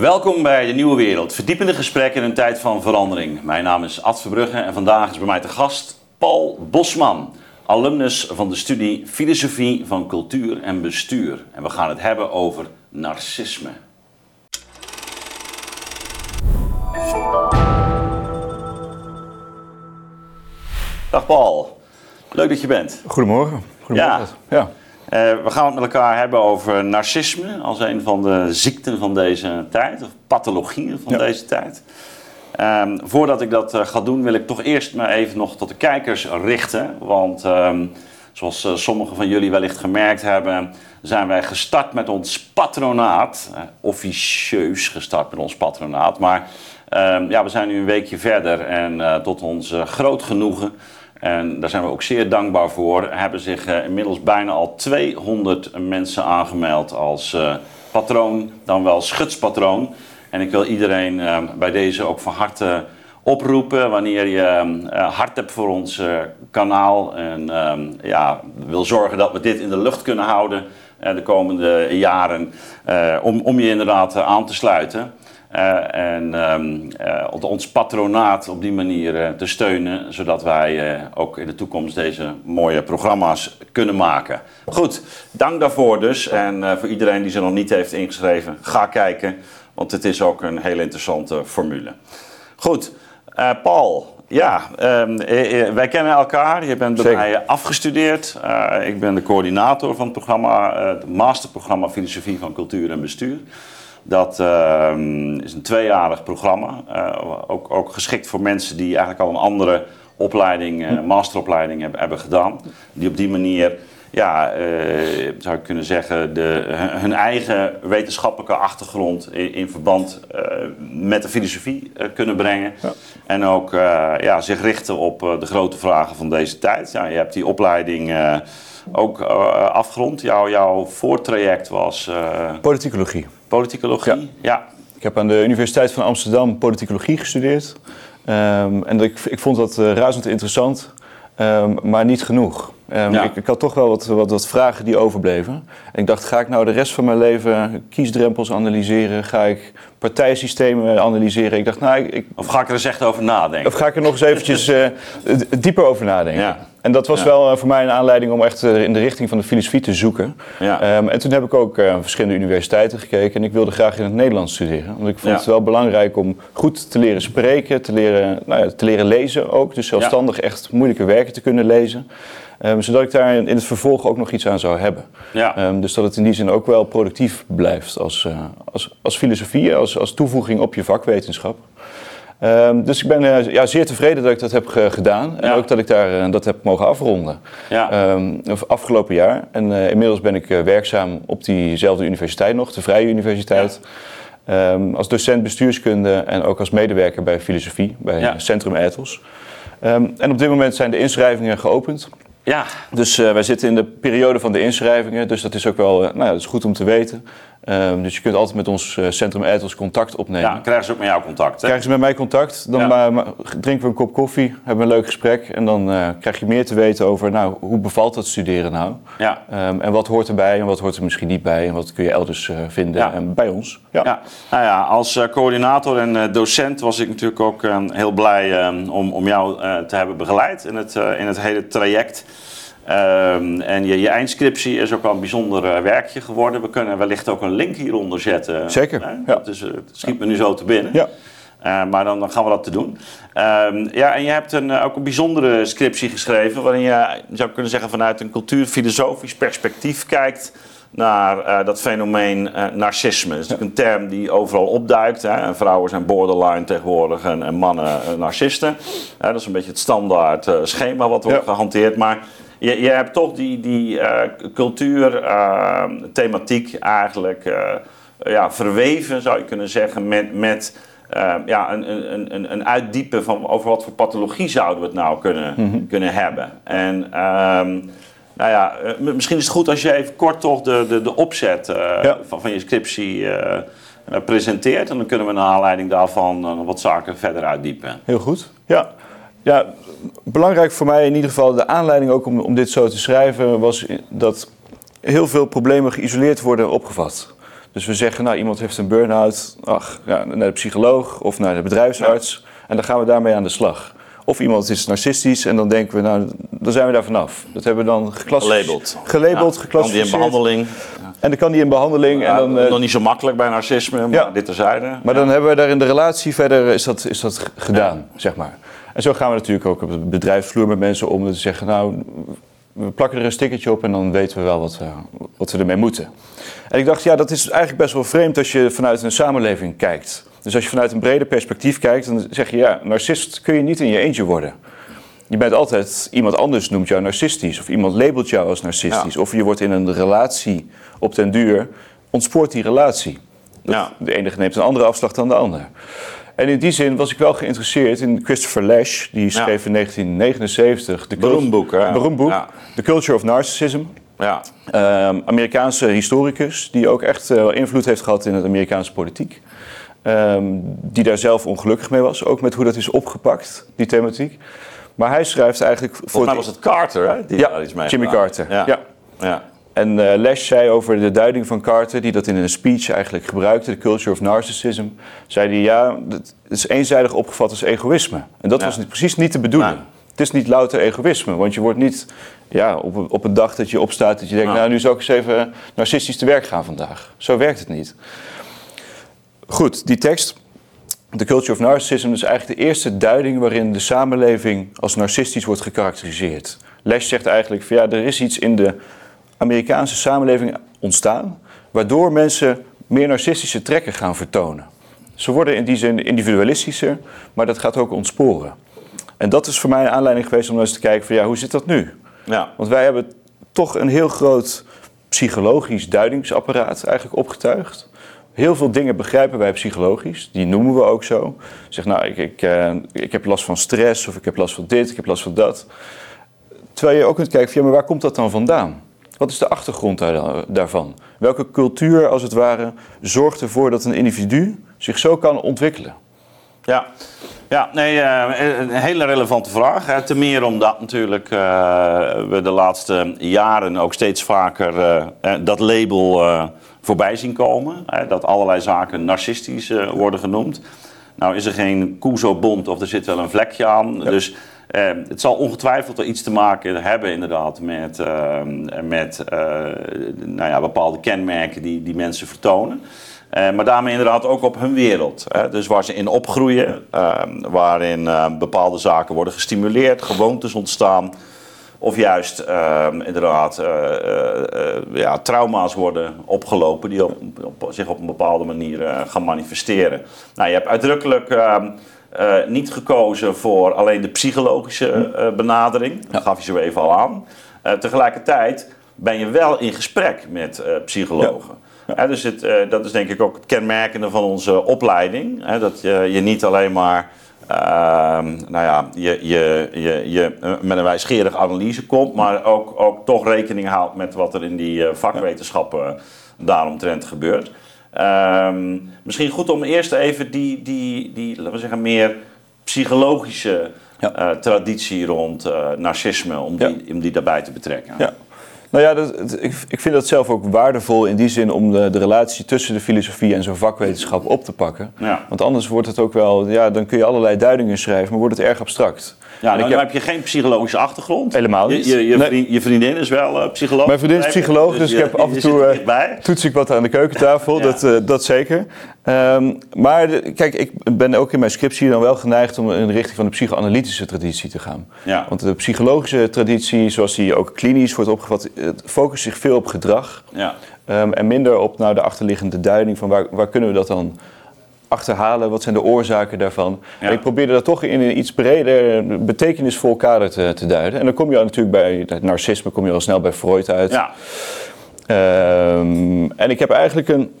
Welkom bij de Nieuwe Wereld. Verdiepende gesprekken in een tijd van verandering. Mijn naam is Ad Verbrugge en vandaag is bij mij te gast Paul Bosman, alumnus van de studie Filosofie van Cultuur en Bestuur. En we gaan het hebben over narcisme. Dag Paul, leuk dat je bent. Goedemorgen. Goedemorgen. Ja. ja. Uh, we gaan het met elkaar hebben over narcisme als een van de ziekten van deze tijd, of pathologieën van deze tijd. Um, voordat ik dat uh, ga doen, wil ik toch eerst maar even nog tot de kijkers richten. Want um, zoals uh, sommigen van jullie wellicht gemerkt hebben, zijn wij gestart met ons patronaat. officieus gestart met ons patronaat. Maar um, ja, we zijn nu een weekje verder en tot ons groot genoegen en daar zijn we ook zeer dankbaar voor. Hebben zich uh, inmiddels bijna al 200 mensen aangemeld als uh, patroon, dan wel schutspatroon. En ik wil iedereen uh, bij deze ook van harte oproepen wanneer je hart hebt voor ons kanaal. En ehm, ja, wil zorgen dat we dit in de lucht kunnen houden de komende jaren. om, om je inderdaad aan te sluiten. Uh, en um, uh, ons patronaat op die manier uh, te steunen, zodat wij ook in de toekomst deze mooie programma's kunnen maken. Goed, dank daarvoor dus. En voor iedereen die zich nog niet heeft ingeschreven, ga kijken, want het is ook een hele interessante formule. Goed, Paul, ja, um, wij kennen elkaar. Je bent bij Zeker. mij afgestudeerd. ik ben de coördinator van het programma, het masterprogramma Filosofie van Cultuur en Bestuur. Dat uh, is een tweejarig programma. Uh, ook, ook, geschikt voor mensen die eigenlijk al een andere opleiding, uh, masteropleiding hebben, hebben, gedaan. Die op die manier, ja, uh, zou ik kunnen zeggen, de, hun eigen wetenschappelijke achtergrond in, in verband met de filosofie kunnen brengen. Ja. En ook ja, zich richten op de grote vragen van deze tijd. Ja, je hebt die opleiding ook afgerond. Jouw, jouw voortraject was... Politicologie. Politicologie, ja. Ik heb aan de Universiteit van Amsterdam politicologie gestudeerd. Um, en ik, ik vond dat uh, razend interessant, um, maar niet genoeg. Um, ja. ik, ik, had toch wel wat, wat, wat, vragen die overbleven. En ik dacht, ga ik nou de rest van mijn leven kiesdrempels analyseren? Ga ik partijsystemen analyseren? Ik dacht, nou, ik, of ga ik er eens echt over nadenken? Of ga ik er nog eens eventjes uh, dieper over nadenken? Ja. En dat was wel uh, voor mij een aanleiding om echt uh, in de richting van de filosofie te zoeken. Ja. Um, en toen heb ik ook uh, verschillende universiteiten gekeken en ik wilde graag in het Nederlands studeren. Want ik vond ja. het wel belangrijk om goed te leren spreken, te leren, nou ja, te leren lezen ook. Dus zelfstandig echt moeilijke werken te kunnen lezen. Um, zodat ik daar in het vervolg ook nog iets aan zou hebben. Ja. Um, dus dat het in die zin ook wel productief blijft als, als, als filosofie, als, als toevoeging op je vakwetenschap. Um, dus ik ben uh, ja, zeer tevreden dat ik dat heb gedaan. En ja. ook dat ik daar, uh, dat heb mogen afronden. Ja. Um, afgelopen jaar. En uh, inmiddels ben ik werkzaam op diezelfde universiteit nog, de Vrije Universiteit. Ja. Um, als docent bestuurskunde en ook als medewerker bij filosofie, bij Centrum Ethos. en op dit moment zijn de inschrijvingen geopend. Ja. Dus wij zitten in de periode van de inschrijvingen. Dus dat is ook wel nou dat is goed om te weten. Um, dus je kunt altijd met ons uh, Centrum Ethos contact opnemen. Ja, krijgen ze ook met jou contact. Hè? Krijgen ze met mij contact. Dan ja. uh, drinken we een kop koffie, hebben we een leuk gesprek. En dan uh, krijg je meer te weten over nou, hoe bevalt dat studeren nou? Ja. Um, en wat hoort erbij en wat hoort er misschien niet bij. En wat kun je elders vinden ja. en bij ons. Ja. ja. Nou ja, als coördinator en docent was ik natuurlijk ook heel blij om, om jou te hebben begeleid in het, in het hele traject. Um, en je, je, eindscriptie is ook wel een bijzonder uh, werkje geworden. We kunnen wellicht ook een link hieronder zetten. Zeker. Ja. Dus het schiet me nu zo te binnen. Ja. Uh, maar dan, dan, gaan we dat te doen. Um, ja, en je hebt een, ook een bijzondere scriptie geschreven. waarin je, zou kunnen zeggen, vanuit een cultuurfilosofisch perspectief kijkt. naar dat fenomeen narcisme. Dat is ja. een term die overal opduikt. Hè. Vrouwen zijn borderline tegenwoordig en, en mannen narcisten. dat is een beetje het standaard schema wat wordt ja. gehanteerd. Maar je, je hebt toch die, die uh, cultuurthematiek uh, eigenlijk uh, ja, verweven, zou je kunnen zeggen, met, met ja, een, een, een, een uitdiepen van over wat voor pathologie zouden we het nou kunnen, mm -hmm. kunnen hebben. En um, nou ja, misschien is het goed als je even kort toch de, de, de opzet ja. van, van je scriptie presenteert. En dan kunnen we naar aanleiding daarvan wat zaken verder uitdiepen. Heel goed, ja. Ja, belangrijk voor mij in ieder geval, de aanleiding ook om, om dit zo te schrijven, was dat heel veel problemen geïsoleerd worden opgevat. Dus we zeggen, nou, iemand heeft een burn-out, ach, ja, naar de psycholoog of naar de bedrijfsarts. En dan gaan we daarmee aan de slag. Of iemand is narcistisch en dan denken we, nou, dan zijn we daar vanaf. Dat hebben we dan Gelabeld. Gelabeld, ja, geclassificeerd. in behandeling. En dan kan die in behandeling. Ja, en dan, uh, nog niet zo makkelijk bij narcisme, maar dit terzijde. Maar dan hebben we daar in de relatie verder, is dat, is dat gedaan, zeg maar. En zo gaan we natuurlijk ook op de bedrijfsvloer met mensen om te zeggen, nou, we plakken er een stickertje op en dan weten we wel wat, uh, wat we ermee moeten. En ik dacht, ja, dat is eigenlijk best wel vreemd als je vanuit een samenleving kijkt. Dus als je vanuit een breder perspectief kijkt, dan zeg je, ja, narcist kun je niet in je eentje worden. Je bent altijd, iemand anders noemt jou narcistisch, of iemand labelt jou als narcistisch. Of je wordt in een relatie op den duur, ontspoort die relatie. ja. De ene neemt een andere afslag dan de ander. En in die zin was ik wel geïnteresseerd in Christopher Lash, die schreef in 1979 de beroemd boek, beroemd boek The Culture of Narcissism. Ja. Um, Amerikaanse historicus die ook echt uh, invloed heeft gehad in het Amerikaanse politiek. Um, die daar zelf ongelukkig mee was, ook met hoe dat is opgepakt, die thematiek. Maar hij schrijft eigenlijk... Volgens mij was het Carter, hè? Die ja, iets mee Jimmy Carter. Ja. ja. Ja. En uh, Lesch zei over de duiding van Carter, die dat in een speech eigenlijk gebruikte, de culture of narcissism, zei hij ja, het is eenzijdig opgevat als egoïsme. En dat was niet, precies niet de bedoeling. Het is niet louter egoïsme, want je wordt niet ja, op, op een dag dat je opstaat dat je denkt, nou nu zou ik eens even narcistisch te werk gaan vandaag. Zo werkt het niet. Goed, die tekst, The Culture of Narcissism, is eigenlijk de eerste duiding waarin de samenleving als narcistisch wordt gekarakteriseerd. Lesch zegt eigenlijk van ja, er is iets in de Amerikaanse samenleving ontstaan, waardoor mensen meer narcistische trekken gaan vertonen. Ze worden in die zin individualistischer, maar dat gaat ook ontsporen. En dat is voor mij een aanleiding geweest om eens te kijken van ja, hoe zit dat nu? Ja. Want wij hebben toch een heel groot psychologisch duidingsapparaat eigenlijk opgetuigd. Heel veel dingen begrijpen wij psychologisch, die noemen we ook zo. Zeg nou, ik, ik, uh, ik heb last van stress of ik heb last van dit, ik heb last van dat. Terwijl je ook kunt kijken van ja, maar waar komt dat dan vandaan? Wat is de achtergrond daar, daarvan? Welke cultuur, als het ware, zorgt ervoor dat een individu zich zo kan ontwikkelen? Ja, ja nee, uh, een hele relevante vraag. Hè. Ten meer omdat natuurlijk uh, we de laatste jaren ook steeds vaker uh, dat label voorbij zien komen. Hè, dat allerlei zaken narcistisch worden genoemd. Nou is er geen koe zo bont of er zit wel een vlekje aan. Dus uh, het zal ongetwijfeld wel iets te maken hebben inderdaad met, uh, met uh, nou ja, bepaalde kenmerken die, die mensen vertonen. maar daarmee inderdaad ook op hun wereld. Hè? Dus waar ze in opgroeien, ehm, waarin bepaalde zaken worden gestimuleerd, gewoontes ontstaan. Of juist ehm, inderdaad ja, trauma's worden opgelopen die op, zich op een bepaalde manier gaan manifesteren. Nou, je hebt uitdrukkelijk uh, niet gekozen voor alleen de psychologische uh, benadering. Dat gaf je zo even al aan. Uh, tegelijkertijd ben je wel in gesprek met psychologen. Ja. dus het, dat is denk ik ook het kenmerkende van onze opleiding. dat je, je niet alleen maar ehm, nou ja, je, je, je, je met een wijsgerige analyse komt, maar ook, ook toch rekening houdt met wat er in die vakwetenschappen daaromtrent gebeurt. Um, misschien goed om eerst even die, die, die laten we zeggen, meer psychologische ja. uh, traditie rond uh, narcisme, om, die, om die daarbij te betrekken. Ja. Nou ja, dat, ik, ik vind dat zelf ook waardevol in die zin om de, de relatie tussen de filosofie en zo'n vakwetenschap op te pakken. Ja. Want anders wordt het ook wel, ja, dan kun je allerlei duidingen schrijven, maar wordt het erg abstract. Ja, nou, heb je geen psychologische achtergrond. Helemaal niet. Je, je, je, vriendin is wel uh, psycholoog. Mijn vriendin is psycholoog, dus, dus ik heb af en toe uh, toets ik wat aan de keukentafel, dat, uh, dat zeker. Um, maar de, kijk, ik ben ook in mijn scriptie dan wel geneigd om in de richting van de psychoanalytische traditie te gaan. Ja. Want de psychologische traditie, zoals die ook klinisch wordt opgevat, focust zich veel op gedrag. Ja. Um, en minder op nou, de achterliggende duiding van waar, waar kunnen we dat dan achterhalen? Wat zijn de oorzaken daarvan? ik probeerde dat toch in een iets breder, betekenisvol kader te, te duiden. En dan kom je natuurlijk bij het narcisme, kom je al snel bij Freud uit. Ja. Um, en ik heb eigenlijk een.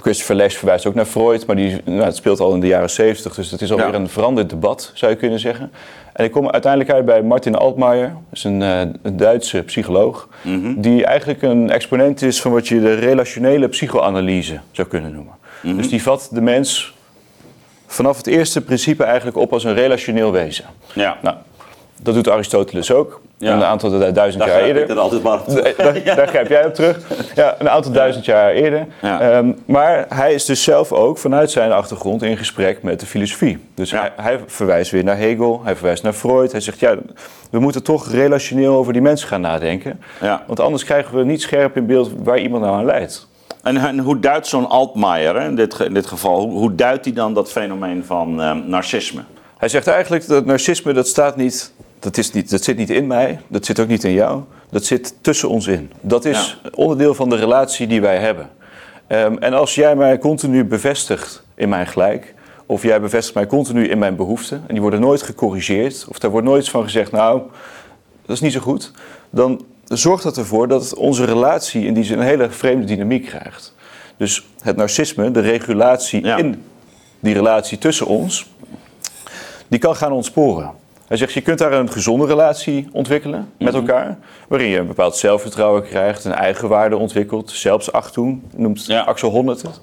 Christopher Lash verwijst ook naar Freud, maar die, nou, het speelt al in de jaren 70, dus het is alweer ja. een veranderd debat, zou je kunnen zeggen. En ik kom uiteindelijk uit bij Martin Altmaier, dat is een, uh, een Duitse psycholoog, mm -hmm. die eigenlijk een exponent is van wat je de relationele psychoanalyse zou kunnen noemen. Mhm. Dus die vat de mens vanaf het eerste principe eigenlijk op als een relationeel wezen. Ja. Nou, Dat doet Aristoteles ook. Een aantal duizend daar jaar eerder. Dat altijd maar daar, daar grijp jij op terug. Ja, een aantal duizend jaar eerder. Ehm, maar hij is dus zelf ook vanuit zijn achtergrond in gesprek met de filosofie. Dus hij, hij, verwijst weer naar Hegel, hij verwijst naar Freud. Hij zegt, ja, we moeten toch relationeel over die mensen gaan nadenken. Want anders krijgen we niet scherp in beeld waar iemand nou aan leidt. En, hoe duidt zo'n Altmaier, in, dit, in dit geval, hoe, hoe duidt hij dan dat fenomeen van uh, narcisme? Hij zegt eigenlijk dat narcisme dat staat niet dat, is niet, dat zit niet in mij, dat zit ook niet in jou, dat zit tussen ons in. Dat is onderdeel van de relatie die wij hebben. Ehm, en als jij mij continu bevestigt in mijn gelijk, of jij bevestigt mij continu in mijn behoeften, en die worden nooit gecorrigeerd, of daar wordt nooit van gezegd, nou, dat is niet zo goed, dan zorgt dat ervoor dat onze relatie in die zin een hele vreemde dynamiek krijgt. Dus het narcisme, de regulatie in die relatie tussen ons, die kan gaan ontsporen. Hij zegt, je kunt daar een gezonde relatie ontwikkelen met mhm. elkaar. Waarin je een bepaald zelfvertrouwen krijgt, een eigenwaarde ontwikkelt. Zelfs doen, noemt Axel Honneth het.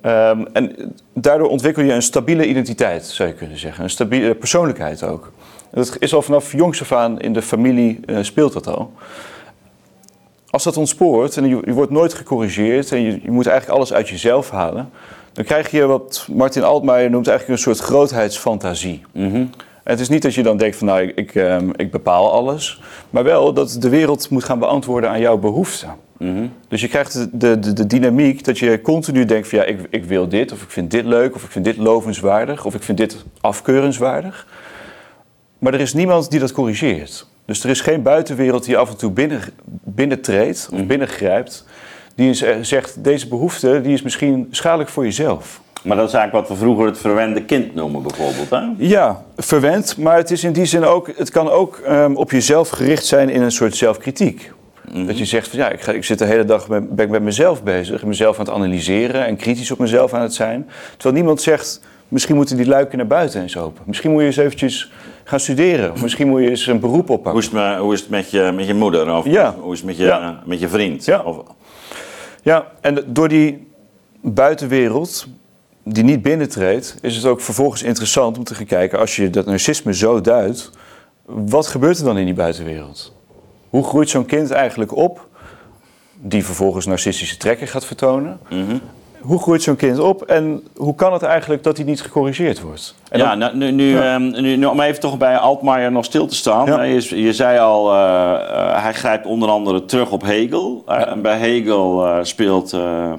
Ehm, en daardoor ontwikkel je een stabiele identiteit, zou je kunnen zeggen. Een stabiele persoonlijkheid ook. Dat is al vanaf jongs af aan in de familie uh, speelt dat al. Als dat ontspoort en je, je wordt nooit gecorrigeerd en je, je, moet eigenlijk alles uit jezelf halen, dan krijg je wat Martin Altmaier noemt eigenlijk een soort grootheidsfantasie. Mm het is niet dat je dan denkt van nou, ik, ehm, ik bepaal alles. Maar wel dat de wereld moet gaan beantwoorden aan jouw behoeften. Mhm. Dus je krijgt de, de, de, dynamiek dat je continu denkt van ja, ik, ik wil dit. Of ik vind dit leuk. Of ik vind dit lovenswaardig. Of ik vind dit afkeurenswaardig. Maar er is niemand die dat corrigeert. Dus er is geen buitenwereld die af en toe binnen, binnentreedt of mhm. binnengrijpt. Die zegt, deze behoefte die is misschien schadelijk voor jezelf. Maar dat is eigenlijk wat we vroeger het verwende kind noemen, bijvoorbeeld. Hè? Ja, verwend. Maar het is in die zin ook, het kan ook um, op jezelf gericht zijn in een soort zelfkritiek. Mhm. Dat je zegt van ja, ik, ga, ik zit de hele dag met, ben ik met mezelf bezig, mezelf aan het analyseren en kritisch op mezelf aan het zijn. Terwijl niemand zegt, misschien moeten die luiken naar buiten eens open. Misschien moet je eens eventjes gaan studeren. Of misschien moet je eens een beroep oppakken. Hoe is het, hoe is het met, je, met je moeder? Of ja. hoe is het met je, met je vriend? Ja. Of... ja, en door die buitenwereld die niet binnentreedt, is het ook vervolgens interessant om te gaan kijken, als je dat narcisme zo duidt, wat gebeurt er dan in die buitenwereld? Hoe groeit zo'n kind eigenlijk op, die vervolgens narcistische trekken gaat vertonen? Mhm hoe groeit zo'n kind op en hoe kan het eigenlijk dat hij niet gecorrigeerd wordt? En ja, nou, nu, nu, ehm, nu, nu, om even toch bij Altmaier nog stil te staan. Je, je, zei al, uh, uh, hij grijpt onder andere terug op Hegel. Uh, bij Hegel speelt de,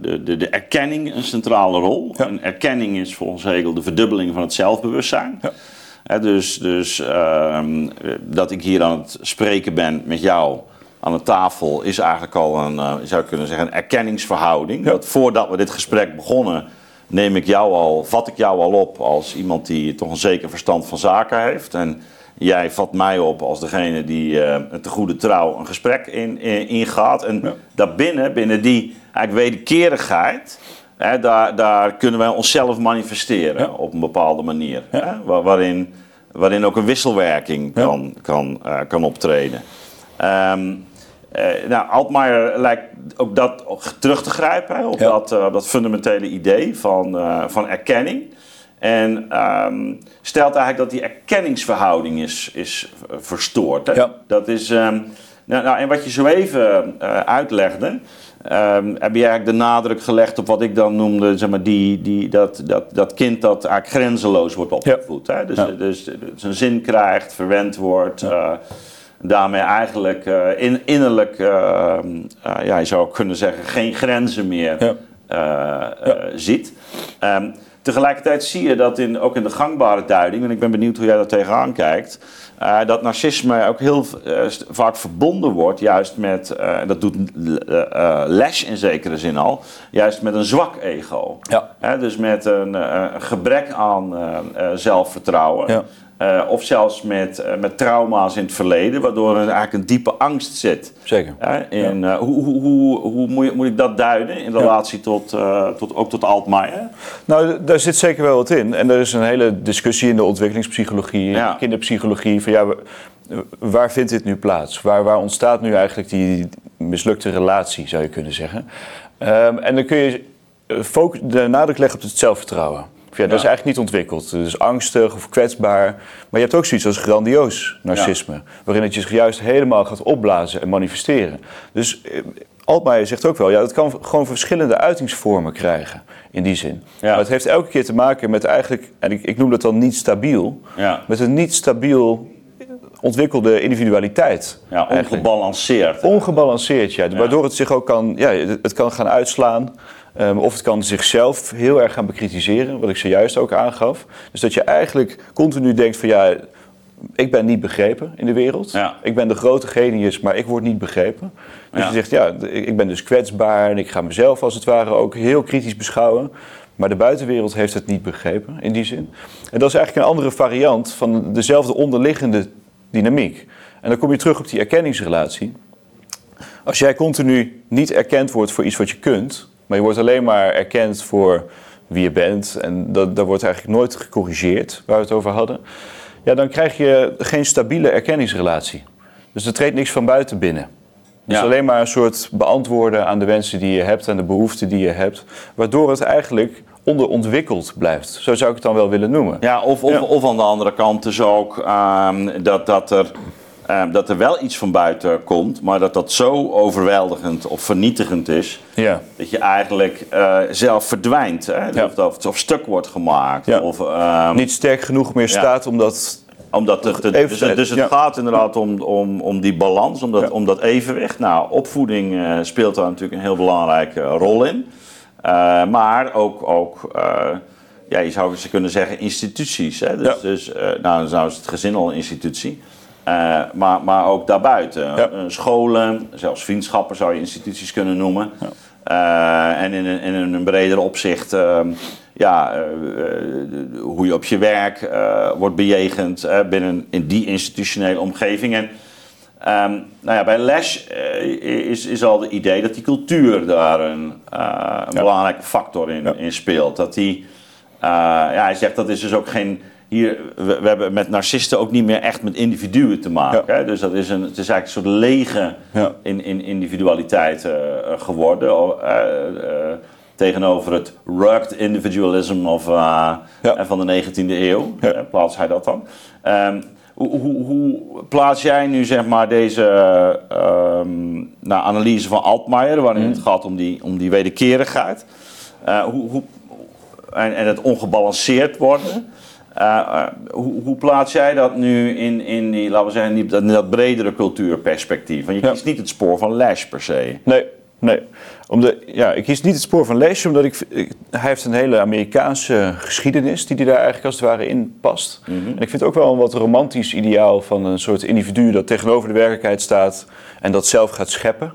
de, de, de, erkenning een centrale rol. En erkenning is volgens Hegel de verdubbeling van het zelfbewustzijn. dus dus ehm, dat ik hier aan het spreken ben met jou aan de tafel is eigenlijk al een, uh, zou ik kunnen zeggen, een erkenningsverhouding. Dat voordat we dit gesprek begonnen, neem ik jou al, vat ik jou al op als iemand die toch een zeker verstand van zaken heeft. En jij vat mij op als degene die uh, te goede trouw een gesprek in, ingaat. En daarbinnen, binnen die eigenlijk wederkerigheid, hè, daar, daar kunnen wij onszelf manifesteren op een bepaalde manier. Hè, waarin, waarin ook een wisselwerking kan, kan, uh, kan optreden. Um, uh, nou, Altmaier lijkt ook dat terug te grijpen op dat, uh, dat fundamentele idee van, uh, van erkenning. En um, stelt eigenlijk dat die erkenningsverhouding is, is verstoord. Hè? Ja. Dat is, um, nou, nou, en wat je zo even uitlegde, um, heb je eigenlijk de nadruk gelegd op wat ik dan noemde, zeg maar, die, die, dat, dat, dat kind dat eigenlijk grenzeloos wordt opgevoed. Ja. Hè? Dus, dus, dus, zijn zin krijgt, verwend wordt daarmee eigenlijk uh, in, innerlijk, uh, uh, ja, je zou kunnen zeggen, geen grenzen meer ja. ziet. Um, tegelijkertijd zie je dat in, ook in de gangbare duiding, en ik ben benieuwd hoe jij daar tegenaan kijkt, dat narcisme ook heel vaak verbonden wordt, juist met, dat doet Les in zekere zin al, juist met een zwak ego. Ja. dus met een gebrek aan zelfvertrouwen. Ja. Uh, of zelfs met, uh, met trauma's in het verleden, waardoor er eigenlijk een diepe angst zit. Zeker. In, ja. hoe, hoe, hoe, hoe moet, moet, ik dat duiden in relatie ja. tot, tot, ook tot Altmaier? Nou, daar zit zeker wel wat in. En er is een hele discussie in de ontwikkelingspsychologie, kinderpsychologie, van ja, waar vindt dit nu plaats? Waar, waar ontstaat nu eigenlijk die mislukte relatie, zou je kunnen zeggen? Um, en dan kun je de nadruk leggen op het zelfvertrouwen. Ja, dat is eigenlijk niet ontwikkeld. Dus angstig of kwetsbaar. Maar je hebt ook zoiets als grandioos narcisme. Waarin het je juist helemaal gaat opblazen en manifesteren. Dus eh, Altmaier zegt ook wel, ja, dat kan gewoon verschillende uitingsvormen krijgen in die zin. Maar het heeft elke keer te maken met eigenlijk, en ik, ik noem dat dan niet stabiel, ja. met een niet stabiel ontwikkelde individualiteit. Ja, ongebalanceerd. Ongebalanceerd, ja. Waardoor het zich ook kan, ja, het kan gaan uitslaan. Um, of het kan zichzelf heel erg gaan bekritiseren, wat ik zojuist ook aangaf. Dus dat je eigenlijk continu denkt van ja, ik ben niet begrepen in de wereld. Ja. Ik ben de grote genius, maar ik word niet begrepen. Dus je zegt, ja, ik ben dus kwetsbaar en ik ga mezelf als het ware ook heel kritisch beschouwen. Maar de buitenwereld heeft het niet begrepen in die zin. En dat is eigenlijk een andere variant van dezelfde onderliggende dynamiek. En dan kom je terug op die erkenningsrelatie. Als jij continu niet erkend wordt voor iets wat je kunt, maar je wordt alleen maar erkend voor wie je bent, en dat, dat wordt eigenlijk nooit gecorrigeerd, waar we het over hadden, ja, dan krijg je geen stabiele erkenningsrelatie. Dus er treedt niks van buiten binnen. Dus alleen maar een soort beantwoorden aan de wensen die je hebt en de behoeften die je hebt, waardoor het eigenlijk onderontwikkeld blijft. Zo zou ik het dan wel willen noemen. Ja, of, of, of aan de andere kant dus ook ehm, dat, dat, er, ehm, dat er wel iets van buiten komt, maar dat dat zo overweldigend of vernietigend is, ja. dat je eigenlijk uh, zelf verdwijnt. Hè? Of, of, of, stuk wordt gemaakt. Of, ehm, Niet sterk genoeg meer staat omdat omdat het, dus, dus, het gaat inderdaad om, om, om die balans, om dat, om dat evenwicht. Nou, opvoeding uh, speelt daar natuurlijk een heel belangrijke rol in. Uh, maar ook, ook ja, je zou ze kunnen zeggen instituties. Hè? Dus, dus nou, dan is het gezin al een institutie. Maar, maar ook daarbuiten. Ja. scholen, zelfs vriendschappen zou je instituties kunnen noemen. Ja. en in, in, een breder opzicht ehm, ja, hoe je op je werk wordt bejegend binnen in die institutionele omgeving. En um, nou ja, bij Les is, is al het idee dat die cultuur daar een, een belangrijke factor in, in speelt. Dat die, ja, hij zegt dat is dus ook geen. Hier, we, we, hebben met narcisten ook niet meer echt met individuen te maken. Hè? Dus dat is een, het is eigenlijk een soort lege in, in individualiteit geworden tegenover het rugged individualism of, van de 19e eeuw. Plaats hij dat dan? Um, hoe, hoe, hoe, plaats jij nu zeg maar deze um, nou, analyse van Altmaier, waarin mm. het gaat om die, om die wederkerigheid? Uh, hoe, hoe, en, en het ongebalanceerd worden. Uh, hoe, hoe, plaats jij dat nu in, in, die, laten we zeggen, in, die, dat bredere cultuurperspectief? Want je kiest niet het spoor van Lash per se. Nee, nee omdat, ja, ik kies niet het spoor van Leesje, omdat ik, hij heeft een hele Amerikaanse geschiedenis die hij daar eigenlijk als het ware in past. Mhm. En ik vind ook wel een wat romantisch ideaal van een soort individu dat tegenover de werkelijkheid staat en dat zelf gaat scheppen.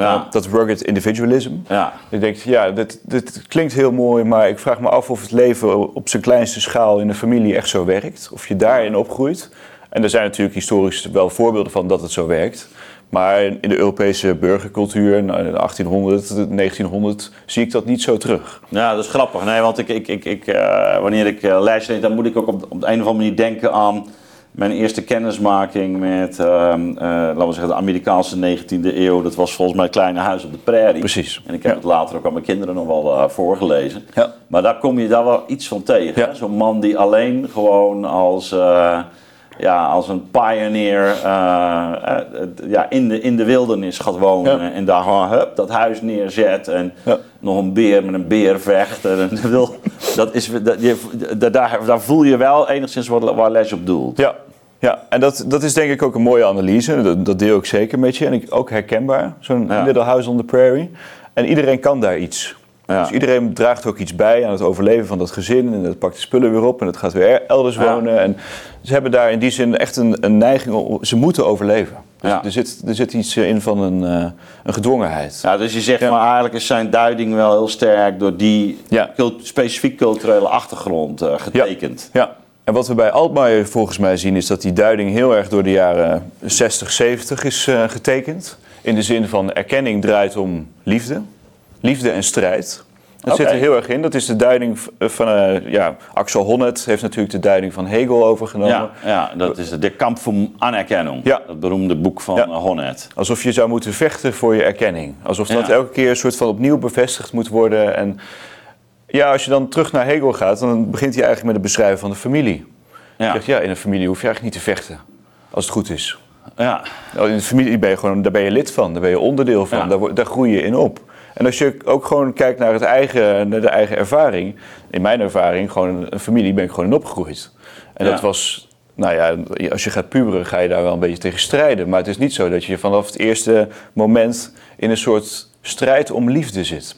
Ja. Dat rugged individualism. Ja. Ik denk, ja, dit, dit klinkt heel mooi, maar ik vraag me af of het leven op zijn kleinste schaal in een familie echt zo werkt. Of je daarin opgroeit. En er zijn natuurlijk historisch wel voorbeelden van dat het zo werkt. Maar in de Europese burgercultuur, in 1800, 1900, zie ik dat niet zo terug. Ja, dat is grappig. Nee, want ik, ik, ik, ik uh, wanneer ik uh, les lees, dan moet ik ook op, op de een of andere manier denken aan mijn eerste kennismaking met, uh, laten we zeggen, de Amerikaanse 19e eeuw. Dat was volgens mij het kleine huis op de prairie. Precies. En ik heb het later ook aan mijn kinderen nog wel voorgelezen. Ja. Maar daar kom je daar wel iets van tegen. Ja. Zo'n man die alleen gewoon als ja, als een pioneer ja, in, de, in de wildernis gaat wonen. En daar gewoon hup, dat huis neerzet. En nog een beer met een beer vechten. En wil, dat is, dat, je, daar, daar voel je wel enigszins wat, waar Les op doelt. Ja, ja, en dat, dat is denk ik ook een mooie analyse. Dat, dat deel ik zeker met je. En ik, ook herkenbaar, zo'n Little House on the Prairie. En iedereen kan daar iets. Dus iedereen draagt ook iets bij aan het overleven van dat gezin. En dat pakt de spullen weer op en het gaat weer elders wonen. En ze hebben daar in die zin echt een, een neiging om... Ze moeten overleven. Dus er, zit, er zit iets in van een, uh, een gedwongenheid. Ja, dus je zegt maar eigenlijk is zijn duiding wel heel sterk... door die cult, specifiek culturele achtergrond uh, getekend. ja. En wat we bij Altmaier volgens mij zien, is dat die duiding heel erg door de jaren 60, 70 is uh, getekend. In de zin van erkenning draait om liefde liefde en strijd. Dat zit er heel erg in. Dat is de duiding van, uh, ja, Axel Honneth heeft natuurlijk de duiding van Hegel overgenomen. Ja, ja dat is de Kamp van Anerkennung. Ja. Dat beroemde boek van ja. Honneth. Alsof je zou moeten vechten voor je erkenning. Alsof dat elke keer een soort van opnieuw bevestigd moet worden. En Ja, als je dan terug naar Hegel gaat, dan begint hij eigenlijk met het beschrijven van de familie. Ja. Zegt, ja, in een familie hoef je eigenlijk niet te vechten, als het goed is. Ja. Nou, in de familie ben je gewoon, daar ben je lid van, daar ben je onderdeel van, daar, daar groei je in op. En als je ook gewoon kijkt naar, het eigen, naar de eigen ervaring, in mijn ervaring, gewoon een familie ben ik gewoon in opgegroeid. En dat was nou ja, als je gaat puberen ga je daar wel een beetje tegen strijden. Maar het is niet zo dat je vanaf het eerste moment in een soort strijd om liefde zit.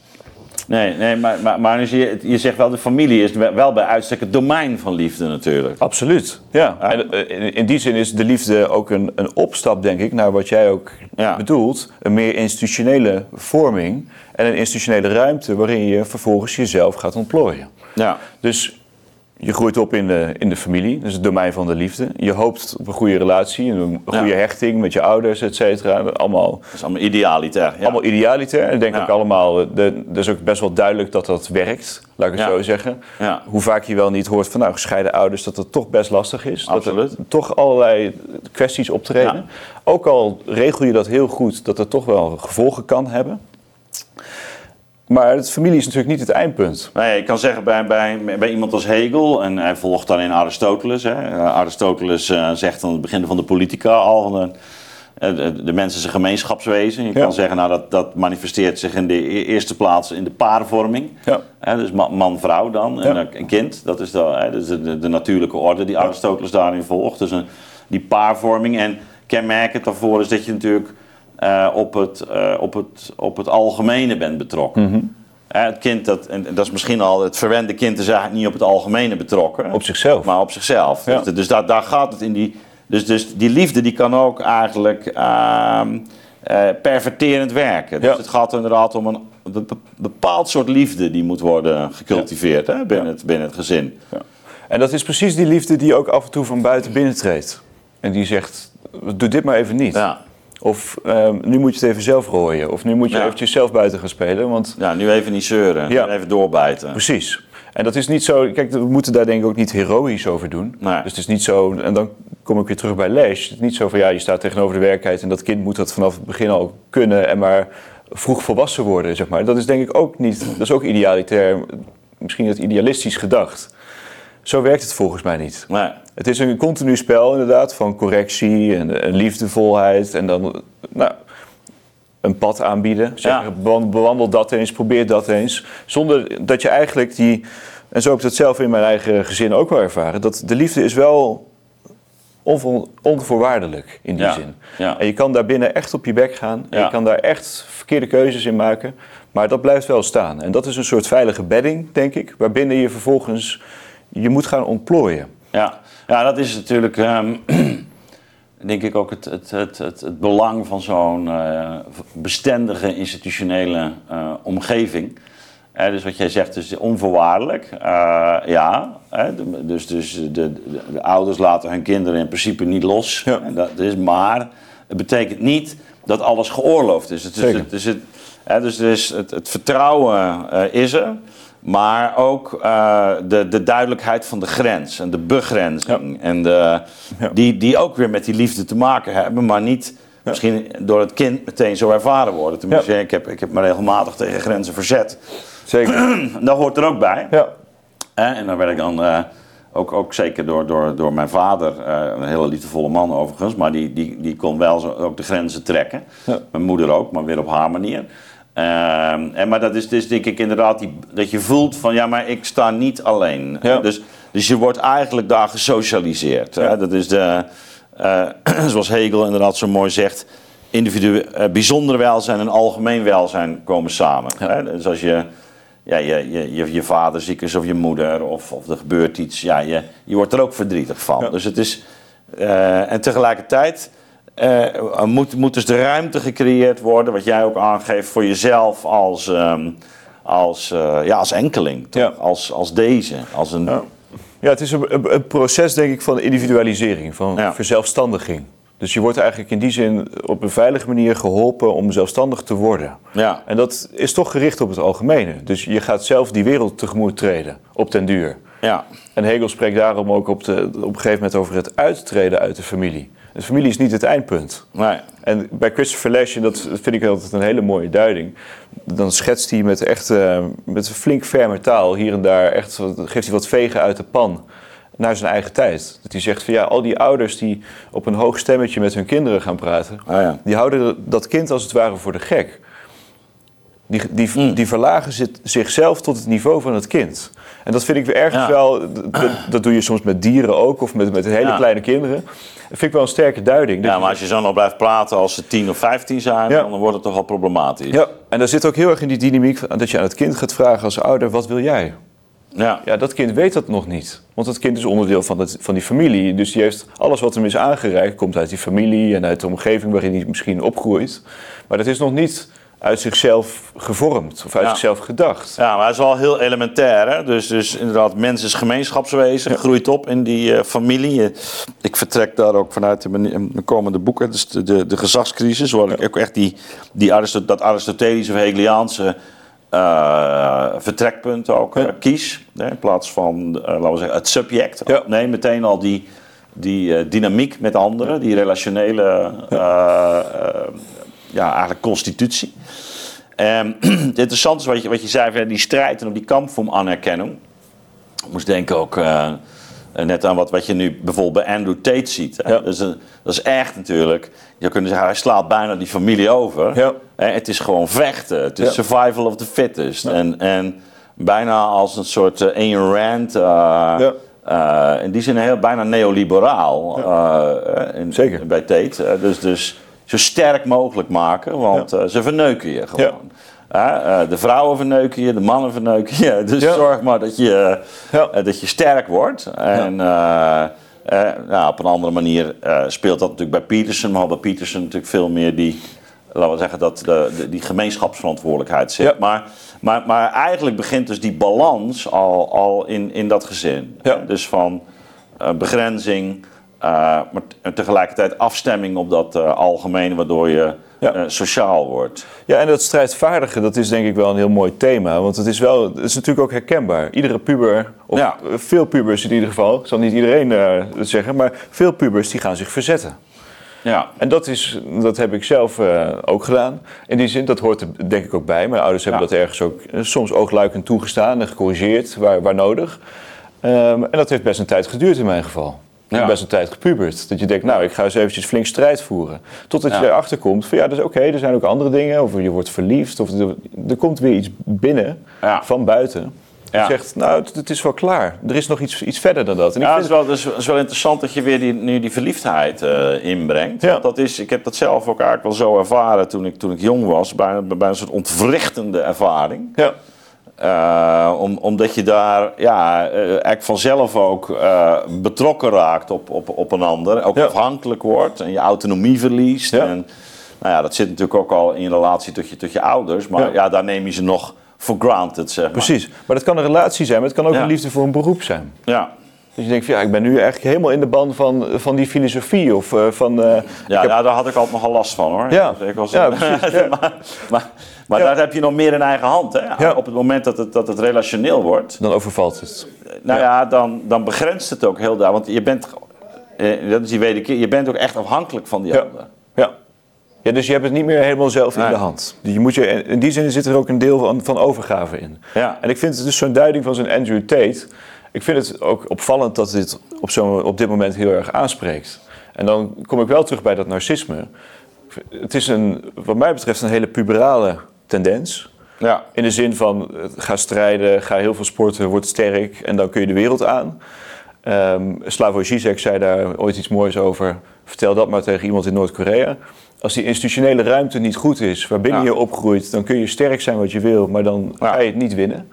Nee, nee maar, maar, maar je, je zegt wel, de familie is wel bij uitstek het domein van liefde natuurlijk. Absoluut, ja. En eh, in die zin is de liefde ook een, een opstap, denk ik, naar wat jij ook bedoelt. Een meer institutionele vorming en een institutionele ruimte waarin je vervolgens jezelf gaat ontplooien. Ja. Dus je groeit op in de, in de familie, dus het domein van de liefde. Je hoopt op een goede relatie, een goede hechting met je ouders, et cetera. Allemaal, dat is allemaal idealitair. Ja. Allemaal idealitair. Ik denk ook allemaal, eh, de, is ook best wel duidelijk dat dat werkt, laat ik het zo zeggen. Hoe vaak je wel niet hoort van nou, gescheiden ouders, dat het toch best lastig is. Absoluut. Dat er toch allerlei kwesties optreden. Ook al regel je dat heel goed, dat het toch wel gevolgen kan hebben. Maar het familie is natuurlijk niet het eindpunt. Nee, ik kan zeggen bij, bij, bij iemand als Hegel, en hij volgt dan in Aristoteles. Hè. Aristoteles uh, zegt aan het begin van de politica al: de, eh, de, de mens is een gemeenschapswezen. Je kan zeggen, nou, dat, dat manifesteert zich in de e-, eerste plaats in de paarvorming. Ja. dus man-vrouw dan, en een kind. Dat is, de, dus de, de, natuurlijke orde die Aristoteles daarin volgt. Dus een, die paarvorming. En kenmerkend daarvoor is dat je natuurlijk uh, op, het, uh, op, het, op het algemene bent betrokken. Mm -hmm. uh, het kind, dat, en dat is misschien al, het verwende kind is eigenlijk niet op het algemene betrokken. Op zichzelf. Maar op zichzelf. Ja. Dus, dus daar, daar gaat het in die. Dus, dus die liefde die kan ook eigenlijk ehm, perverterend werken. Dus ja. het gaat inderdaad om een bepaald soort liefde die moet worden gecultiveerd hè, binnen, het, binnen het gezin. En dat is precies die liefde die ook af en toe van buiten binnentreedt. En die zegt, doe dit maar even niet. Ja. Of ehm, nu moet je het even zelf rooien. Of nu moet je ja. eventjes zelf buiten gaan spelen. Want... Ja, nu even niet zeuren. Ja. Even doorbijten. Precies. En dat is niet zo... Kijk, we moeten daar denk ik ook niet heroïsch over doen. Nee. Dus het is niet zo... En dan kom ik weer terug bij Les. Het is niet zo van ja, je staat tegenover de werkelijkheid... en dat kind moet dat vanaf het begin al kunnen... en maar vroeg volwassen worden, zeg maar. Dat is denk ik ook niet... Dat is ook idealitair... Misschien het idealistisch gedacht. Zo werkt het volgens mij niet. Nee. Het is een continu spel inderdaad van correctie en, en liefdevolheid en dan nou, een pad aanbieden. Zeg, Bewandel dat eens, probeer dat eens. Zonder dat je eigenlijk die, en zo heb ik dat zelf in mijn eigen gezin ook wel ervaren, dat de liefde is wel onvoorwaardelijk in die zin. Ja. En je kan daar binnen echt op je bek gaan. En je kan daar echt verkeerde keuzes in maken. Maar dat blijft wel staan. En dat is een soort veilige bedding, denk ik. Waarbinnen je vervolgens je moet gaan ontplooien. Ja, ja dat is natuurlijk, um, denk ik, ook het, het, het, het, belang van zo'n uh, bestendige institutionele uh, omgeving. Uh, dus wat jij zegt, is onvoorwaardelijk. ja, dus, dus de, de, de, ouders laten hun kinderen in principe niet los. Ja. Dat is, maar het betekent niet dat alles geoorloofd is. Het is, het, is het, dus, dus het, het vertrouwen is er. Maar ook uh, de, de duidelijkheid van de grens en de begrenzing. En de, die, die ook weer met die liefde te maken hebben, maar niet misschien door het kind meteen zo ervaren worden. Tenminste, ik, heb, ik heb me regelmatig tegen grenzen verzet. Zeker. dat hoort er ook bij. Ja. En dan werd ik dan uh, ook, ook zeker door, door, door mijn vader, uh, een hele liefdevolle man overigens, maar die, die, die kon wel zo, ook de grenzen trekken. Mijn moeder ook, maar weer op haar manier. Ehm, en, maar dat is dus denk ik inderdaad die, dat je voelt van ja, maar ik sta niet alleen. Dus, dus je wordt eigenlijk daar gesocialiseerd. Hè? Dat is de, uh, zoals Hegel inderdaad zo mooi zegt, individu uh, bijzonder welzijn en algemeen welzijn komen samen. Hè? Dus als je, ja, je, je, je, je, vader ziek is of je moeder of, of er gebeurt iets, ja, je, je wordt er ook verdrietig van. Dus het is, uh, en tegelijkertijd uh, moet, moet dus de ruimte gecreëerd worden, wat jij ook aangeeft, voor jezelf als, um, als, uh, ja, als enkeling. Ja. Als, als deze. Als een... ja. ja het is een, een, proces, denk ik, van individualisering, van ja. verzelfstandiging. Dus je wordt eigenlijk in die zin op een veilige manier geholpen om zelfstandig te worden. Ja. En dat is toch gericht op het algemene. Dus je gaat zelf die wereld tegemoet treden, op den duur. Ja. En Hegel spreekt daarom ook op, de, op een gegeven moment over het uittreden uit de familie. De familie is niet het eindpunt. Nee. En bij Christopher Lash, en dat vind ik altijd een hele mooie duiding, dan schetst hij met echt uh, met flink ferme taal hier en daar, echt, geeft hij wat vegen uit de pan naar zijn eigen tijd. Dat hij zegt van ja, al die ouders die op een hoog stemmetje met hun kinderen gaan praten, ah, ja. die houden dat kind als het ware voor de gek. Die, die, mm. die verlagen zichzelf tot het niveau van het kind. En dat vind ik weer ergens wel, dat, dat, doe je soms met dieren ook, of met, met hele kleine kinderen. Dat vind ik wel een sterke duiding. Ja, maar als je zo nog blijft praten als ze 10 of 15 zijn, dan wordt het toch wel problematisch. Ja, en daar zit ook heel erg in die dynamiek dat je aan het kind gaat vragen als ouder, wat wil jij? Ja. ja, dat kind weet dat nog niet. Want dat kind is onderdeel van, het, van die familie. Dus die heeft alles wat hem is aangereikt, komt uit die familie en uit de omgeving waarin hij misschien opgroeit. Maar dat is nog niet uit zichzelf gevormd of uit zichzelf gedacht. Ja, maar het is wel heel elementair. Hè? Dus, dus inderdaad, mens is gemeenschapswezen, groeit op in die uh, familie. Ik vertrek daar ook vanuit de, mijn komende boeken, dus de, de, de gezagscrisis, waar ik ook echt die, die Aristot dat Aristotelische of Hegeliaanse uh, vertrekpunt ook uh, kies. Hè? in plaats van, laten we zeggen, het subject. Nee, meteen al die, die dynamiek met anderen, die relationele ja, eigenlijk constitutie. Um, het interessante is wat je, wat je zei, die strijd en op die kamp voor anerkenning. Ik moest denken ook uh, net aan wat, wat je nu bijvoorbeeld bij Andrew Tate ziet. Hè? Dat, is een, dat is echt natuurlijk, je kunnen zeggen, hij slaat bijna die familie over. Ja. Het is gewoon vechten, het is survival of the fittest. En, en bijna als een soort uh, Ayn Rand, uh, in die zin heel, bijna neoliberaal. In, Zeker. Bij Tate. dus, dus zo sterk mogelijk maken, want uh, ze verneuken je gewoon. Uh, de vrouwen verneuken je, de mannen verneuken je. Dus zorg maar dat je, uh, dat je sterk wordt. En nou, op een andere manier speelt dat natuurlijk bij Peterson. Maar bij Peterson natuurlijk veel meer die, laten we zeggen, dat de, die gemeenschapsverantwoordelijkheid zit. Maar, maar, maar eigenlijk begint dus die balans al, al in, in dat gezin. Dus van begrenzing, maar tegelijkertijd afstemming op dat uh, algemene, waardoor je ja. uh, sociaal wordt. Ja, en dat strijdvaardige, dat is denk ik wel een heel mooi thema. Want het is, wel, het is natuurlijk ook herkenbaar. Iedere puber, of ja. veel pubers in ieder geval, ik zal niet iedereen het zeggen, maar veel pubers die gaan zich verzetten. Ja. En dat, is, dat heb ik zelf ook gedaan. In die zin, dat hoort er denk ik ook bij. Mijn ouders hebben dat ergens ook soms oogluikend toegestaan en gecorrigeerd waar, waar nodig. Um, en dat heeft best een tijd geduurd in mijn geval. Ja. best een tijd gepubert. Dat je denkt, nou, ik ga eens eventjes flink strijd voeren. Totdat je erachter komt van, ja, dat is oké, er zijn ook andere dingen. Of je wordt verliefd, of er, er komt weer iets binnen, van buiten. Je zegt, nou, het, is wel klaar. Er is nog iets, iets verder dan dat. En ja, ik vind... het, is wel, is wel interessant dat je weer die, nu die verliefdheid uh, inbrengt. Ja. Dat is, ik heb dat zelf ook eigenlijk wel zo ervaren toen ik, toen ik jong was. Bij, bij een soort ontwrichtende ervaring. Ja. Uh, om, omdat je daar ja, uh, eigenlijk vanzelf ook uh, betrokken raakt op, op, op een ander. Ook afhankelijk wordt en je autonomie verliest. Ja. En, nou ja, dat zit natuurlijk ook al in relatie tot je, tot je ouders. Maar ja. ja daar neem je ze nog for granted, zeg maar. Precies. Maar dat kan een relatie zijn, maar het kan ook een liefde voor een beroep zijn. Ja. Dus je denkt, ja, ik ben nu eigenlijk helemaal in de band van, van die filosofie. Of, van, ja, heb... ja, daar had ik altijd nogal last van hoor. Ja, dus ik was, ja precies. maar, maar, maar daar heb je nog meer in eigen hand. Hè? Op het moment dat het, dat het relationeel wordt. Dan overvalt het. Nou ja, dan, dan begrenst het ook heel daar. Want je bent, eh, dat is die wederkeer, je bent ook echt afhankelijk van die ander. Ja. Ja, dus je hebt het niet meer helemaal zelf in de hand. Je moet je, in die zin zit er ook een deel van, van overgave in. Ja. En ik vind het dus zo'n duiding van zo'n Andrew Tate. Ik vind het ook opvallend dat dit op, zo, op dit moment heel erg aanspreekt. En dan kom ik wel terug bij dat narcisme. Het is een, wat mij betreft een hele puberale tendens. Ja. In de zin van, ga strijden, ga heel veel sporten, word sterk en dan kun je de wereld aan. Um, Slavoj Zizek zei daar ooit iets moois over. Vertel dat maar tegen iemand in Noord-Korea. Als die institutionele ruimte niet goed is, waarbinnen je opgroeit, dan kun je sterk zijn wat je wil, maar dan ga je het niet winnen.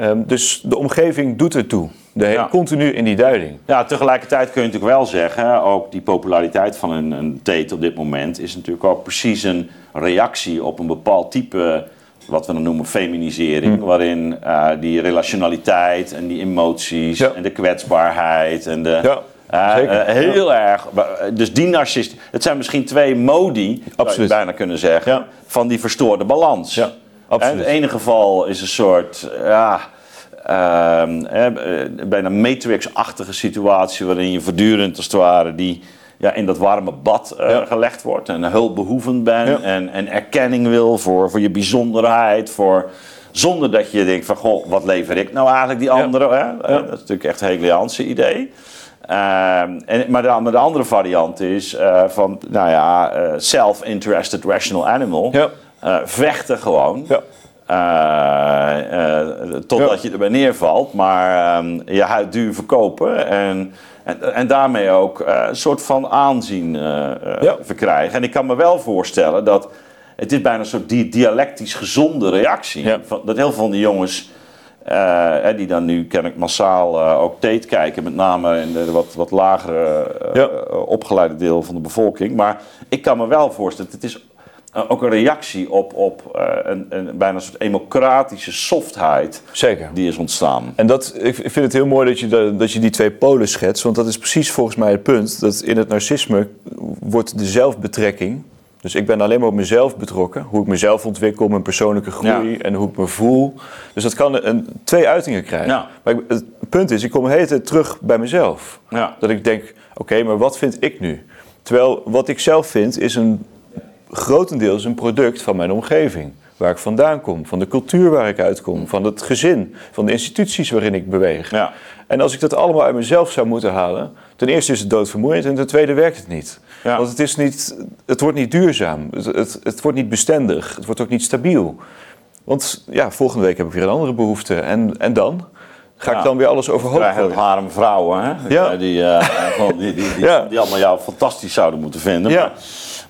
Um, dus de omgeving doet ertoe. De ja. Continu in die duiding. Ja, tegelijkertijd kun je natuurlijk wel zeggen, ook die populariteit van een, een Tate op dit moment is natuurlijk ook precies een reactie op een bepaald type, wat we dan noemen feminisering, hm. waarin uh, die relationaliteit en die emoties ja. en de kwetsbaarheid en de. Ja. Uh, uh, heel erg. Dus die narcist. Het zijn misschien twee modi, zou je bijna kunnen zeggen, van die verstoorde balans. Ja, absoluut. In het ene geval is een soort. Ja, uh, bijna matrix-achtige situatie waarin je voortdurend als het ware die, ja, in dat warme bad gelegd wordt. En hulpbehoevend bent en, en erkenning wil voor, voor je bijzonderheid. Voor, zonder dat je denkt van, goh, wat lever ik nou eigenlijk die anderen? Hè? Dat is natuurlijk echt een Hegeliaanse idee. Ehm, en, maar, de, maar, de, andere variant is van, nou ja, self-interested rational animal. Uh, vechten gewoon. Ja. totdat je erbij neervalt, maar um, je huid duur verkopen. En, en, en daarmee ook een soort van aanzien ja. verkrijgen. En ik kan me wel voorstellen dat het is bijna een soort dialectisch gezonde reactie. Van, dat heel veel van die jongens die dan nu ken ik massaal ook Tate kijken, met name in de wat, wat lagere opgeleide deel van de bevolking. Maar ik kan me wel voorstellen, het is ook een reactie op, op een, een, bijna een soort democratische softheid Zeker. die is ontstaan. En dat, ik vind het heel mooi dat je, dat je die twee polen schetst, want dat is precies volgens mij het punt. Dat in het narcisme wordt de zelfbetrekking dus ik ben alleen maar op mezelf betrokken. Hoe ik mezelf ontwikkel, mijn persoonlijke groei en hoe ik me voel. Dus dat kan een, twee uitingen krijgen. Ja. Maar het punt is, ik kom de hele tijd terug bij mezelf. Ja. Dat ik denk, oké, maar wat vind ik nu? Terwijl wat ik zelf vind is een grotendeels een product van mijn omgeving. Waar ik vandaan kom, van de cultuur waar ik uitkom, van het gezin, van de instituties waarin ik beweeg. Ja. En als ik dat allemaal uit mezelf zou moeten halen, ten eerste is het doodvermoeiend en ten tweede werkt het niet. Want het, is niet, het wordt niet duurzaam, het, het, het, wordt niet bestendig, het wordt ook niet stabiel. Want ja, volgende week heb ik weer een andere behoefte. En, en dan? Ga ik dan weer alles overhoop gooien? harem vrouwen, hè? Ja. Die, uh, die, die, die, die, allemaal jou fantastisch zouden moeten vinden. Ja. Maar,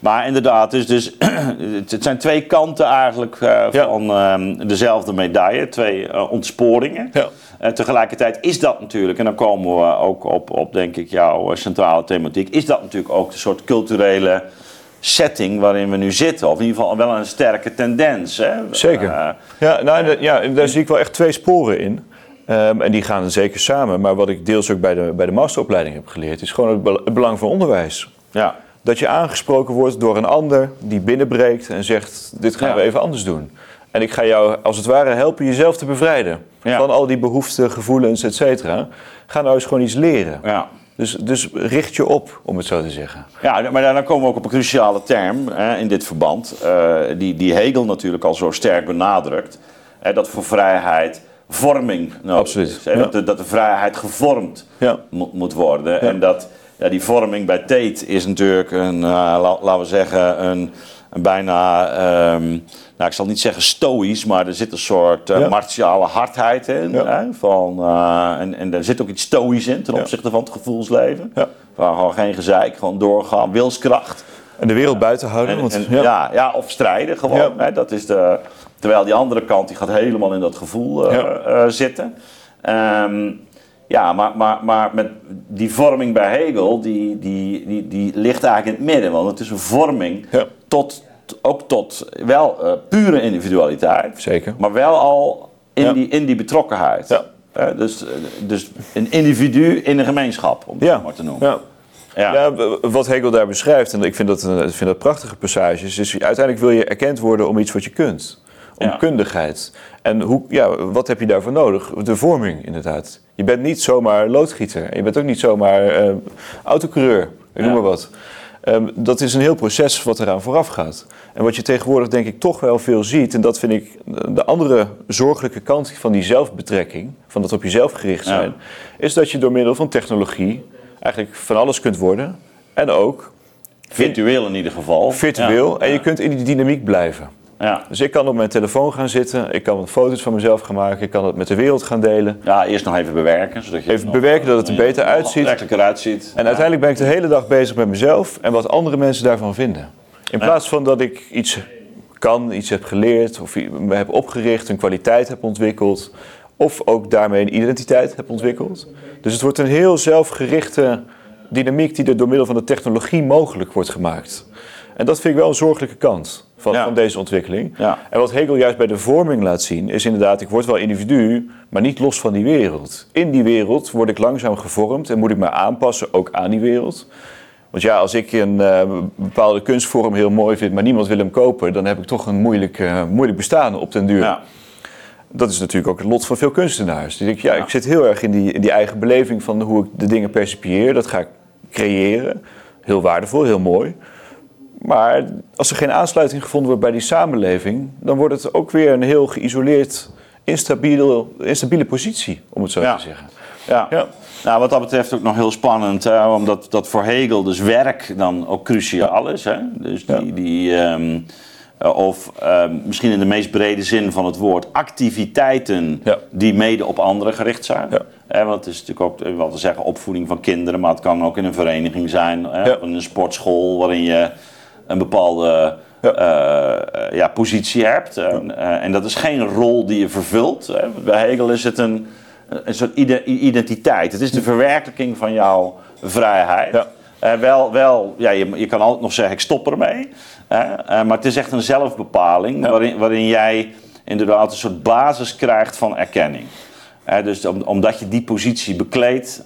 maar inderdaad, dus, dus, het zijn twee kanten eigenlijk uh, van uh, dezelfde medaille. Twee uh, ontsporingen. Ja. En tegelijkertijd is dat natuurlijk, en dan komen we ook op, op denk ik jouw centrale thematiek, is dat natuurlijk ook een soort culturele setting waarin we nu zitten. Of in ieder geval wel een sterke tendens. Hè? Zeker. Ja, nou, ja, daar zie ik wel echt twee sporen in. Um, en die gaan zeker samen. Maar wat ik deels ook bij de, bij de masteropleiding heb geleerd, is gewoon het, belang van onderwijs. Ja. Dat je aangesproken wordt door een ander die binnenbreekt en zegt: Dit gaan we even anders doen. En ik ga jou als het ware helpen jezelf te bevrijden van al die behoeften, gevoelens, et cetera. Ga nou eens gewoon iets leren. Ja. Dus, dus richt je op, om het zo te zeggen. Ja, maar dan komen we ook op een cruciale term hè, in dit verband. Uh, die, die Hegel natuurlijk al zo sterk benadrukt. Hè, dat voor vrijheid vorming nodig Absoluut. is. Hè, dat, de, dat, de, vrijheid gevormd ja. moet, moet worden. En dat ja, die vorming bij Tate is natuurlijk een, uh, laten we zeggen, een, een bijna... Um, nou, ik zal niet zeggen stoïsch, maar er zit een soort uh, martiale hardheid in. Hè, van, uh, en, en er zit ook iets stoïsch in ten opzichte van het gevoelsleven. Ja. Waar gewoon geen gezeik, gewoon doorgaan, wilskracht. En de wereld buiten houden. want, ja. ja. of strijden gewoon. Hè, dat is de, terwijl die andere kant die gaat helemaal in dat gevoel zitten. Um, ja, maar, maar, maar met die vorming bij Hegel, die, die, die, die ligt eigenlijk in het midden. Want het is een vorming tot, ook tot wel uh, pure individualiteit. Zeker. Maar wel al in, die, in die betrokkenheid. Ja. Uh, dus, dus een individu in een gemeenschap, om het ja. maar te noemen. Ja. Ja. ja. wat Hegel daar beschrijft, en ik vind dat, ik vind dat prachtige passages, is uiteindelijk wil je erkend worden om iets wat je kunt. Om kundigheid. En hoe, ja, wat heb je daarvoor nodig? De vorming, inderdaad. Je bent niet zomaar loodgieter. Je bent ook niet zomaar uh, autocoureur. Ik noem maar wat. Um, dat is een heel proces wat eraan vooraf gaat. En wat je tegenwoordig denk ik toch wel veel ziet, en dat vind ik de andere zorgelijke kant van die zelfbetrekking, van dat op jezelf gericht zijn, is dat je door middel van technologie eigenlijk van alles kunt worden. En ook. Virtueel in ieder geval. Virtueel. En je kunt in die dynamiek blijven. Ja. Dus ik kan op mijn telefoon gaan zitten, ik kan foto's van mezelf gaan maken, ik kan het met de wereld gaan delen. Ja, eerst nog even bewerken. Zodat je even bewerken dat het er beter uitziet. uitziet. En uiteindelijk ben ik de hele dag bezig met mezelf en wat andere mensen daarvan vinden. In plaats van dat ik iets kan, iets heb geleerd of me heb opgericht, een kwaliteit heb ontwikkeld. Of ook daarmee een identiteit heb ontwikkeld. Dus het wordt een heel zelfgerichte dynamiek die er door middel van de technologie mogelijk wordt gemaakt. En dat vind ik wel een zorgelijke kant van, van deze ontwikkeling. Ja. En wat Hegel juist bij de vorming laat zien, is inderdaad, ik word wel individu, maar niet los van die wereld. In die wereld word ik langzaam gevormd en moet ik me aanpassen ook aan die wereld. Want ja, als ik een uh, bepaalde kunstvorm heel mooi vind, maar niemand wil hem kopen, dan heb ik toch een moeilijk, uh, moeilijk bestaan op den duur. Ja. Dat is natuurlijk ook het lot van veel kunstenaars. Die denken, ja, ja, ik zit heel erg in die, in die eigen beleving van hoe ik de dingen percipieer. Dat ga ik creëren. heel waardevol, heel mooi. Maar als er geen aansluiting gevonden wordt bij die samenleving, dan wordt het ook weer een heel geïsoleerd, instabiele, instabiele positie, om het zo te zeggen. Ja. ja. Nou, wat dat betreft ook nog heel spannend, omdat dat voor Hegel dus werk dan ook cruciaal is. Hè? Dus die, die ehm, eh, of ehm, misschien in de meest brede zin van het woord, activiteiten die mede op anderen gericht zijn. Ja. want het is natuurlijk ook eh, wat te zeggen opvoeding van kinderen, maar het kan ook in een vereniging zijn, ja. in een sportschool waarin je een bepaalde uh, ja, positie hebt. En, en, dat is geen rol die je vervult. Bij Hegel is het een, een soort identiteit. Het is de verwerkelijking van jouw vrijheid. wel, wel ja, je, je kan altijd nog zeggen, ik stop ermee. Uh, maar het is echt een zelfbepaling waarin, waarin jij inderdaad een soort basis krijgt van erkenning. dus omdat je die positie bekleedt,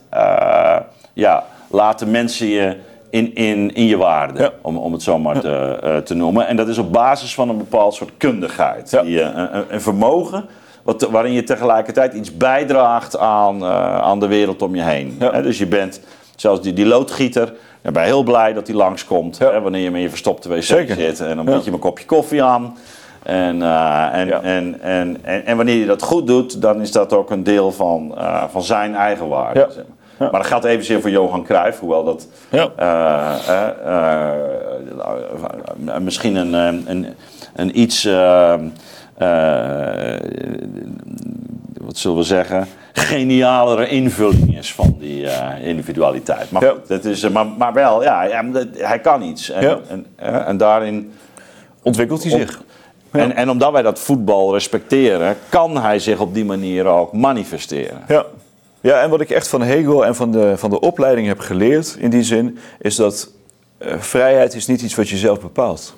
ja, laten mensen je in, in, in je waarde, om, om het zo maar te, uh, te noemen. En dat is op basis van een bepaald soort kundigheid. Die, een, een, vermogen wat, waarin je tegelijkertijd iets bijdraagt aan, aan de wereld om je heen. dus je bent, zoals die, die loodgieter, ik ben heel blij dat hij langskomt. Hè, wanneer je met je verstopte wc zit. En dan bied je hem een kopje koffie aan. En, uh, en, en, en, en, en, wanneer je dat goed doet, dan is dat ook een deel van, uh, van zijn eigen waarde. Maar dat geldt evenzeer voor Johan Cruijff, hoewel dat uh, misschien een, een, een iets wat zullen we zeggen, genialere invulling is van die uh, individualiteit. Maar, dat is, eh, maar, maar wel, ja, hij kan iets. En, ja. en, eh, en, daarin ontwikkelt hij zich. En, en omdat wij dat voetbal respecteren, kan hij zich op die manier ook manifesteren. Ja. Ja, en wat ik echt van Hegel en van de, van de opleiding heb geleerd in die zin, is dat vrijheid is niet iets wat je zelf bepaalt.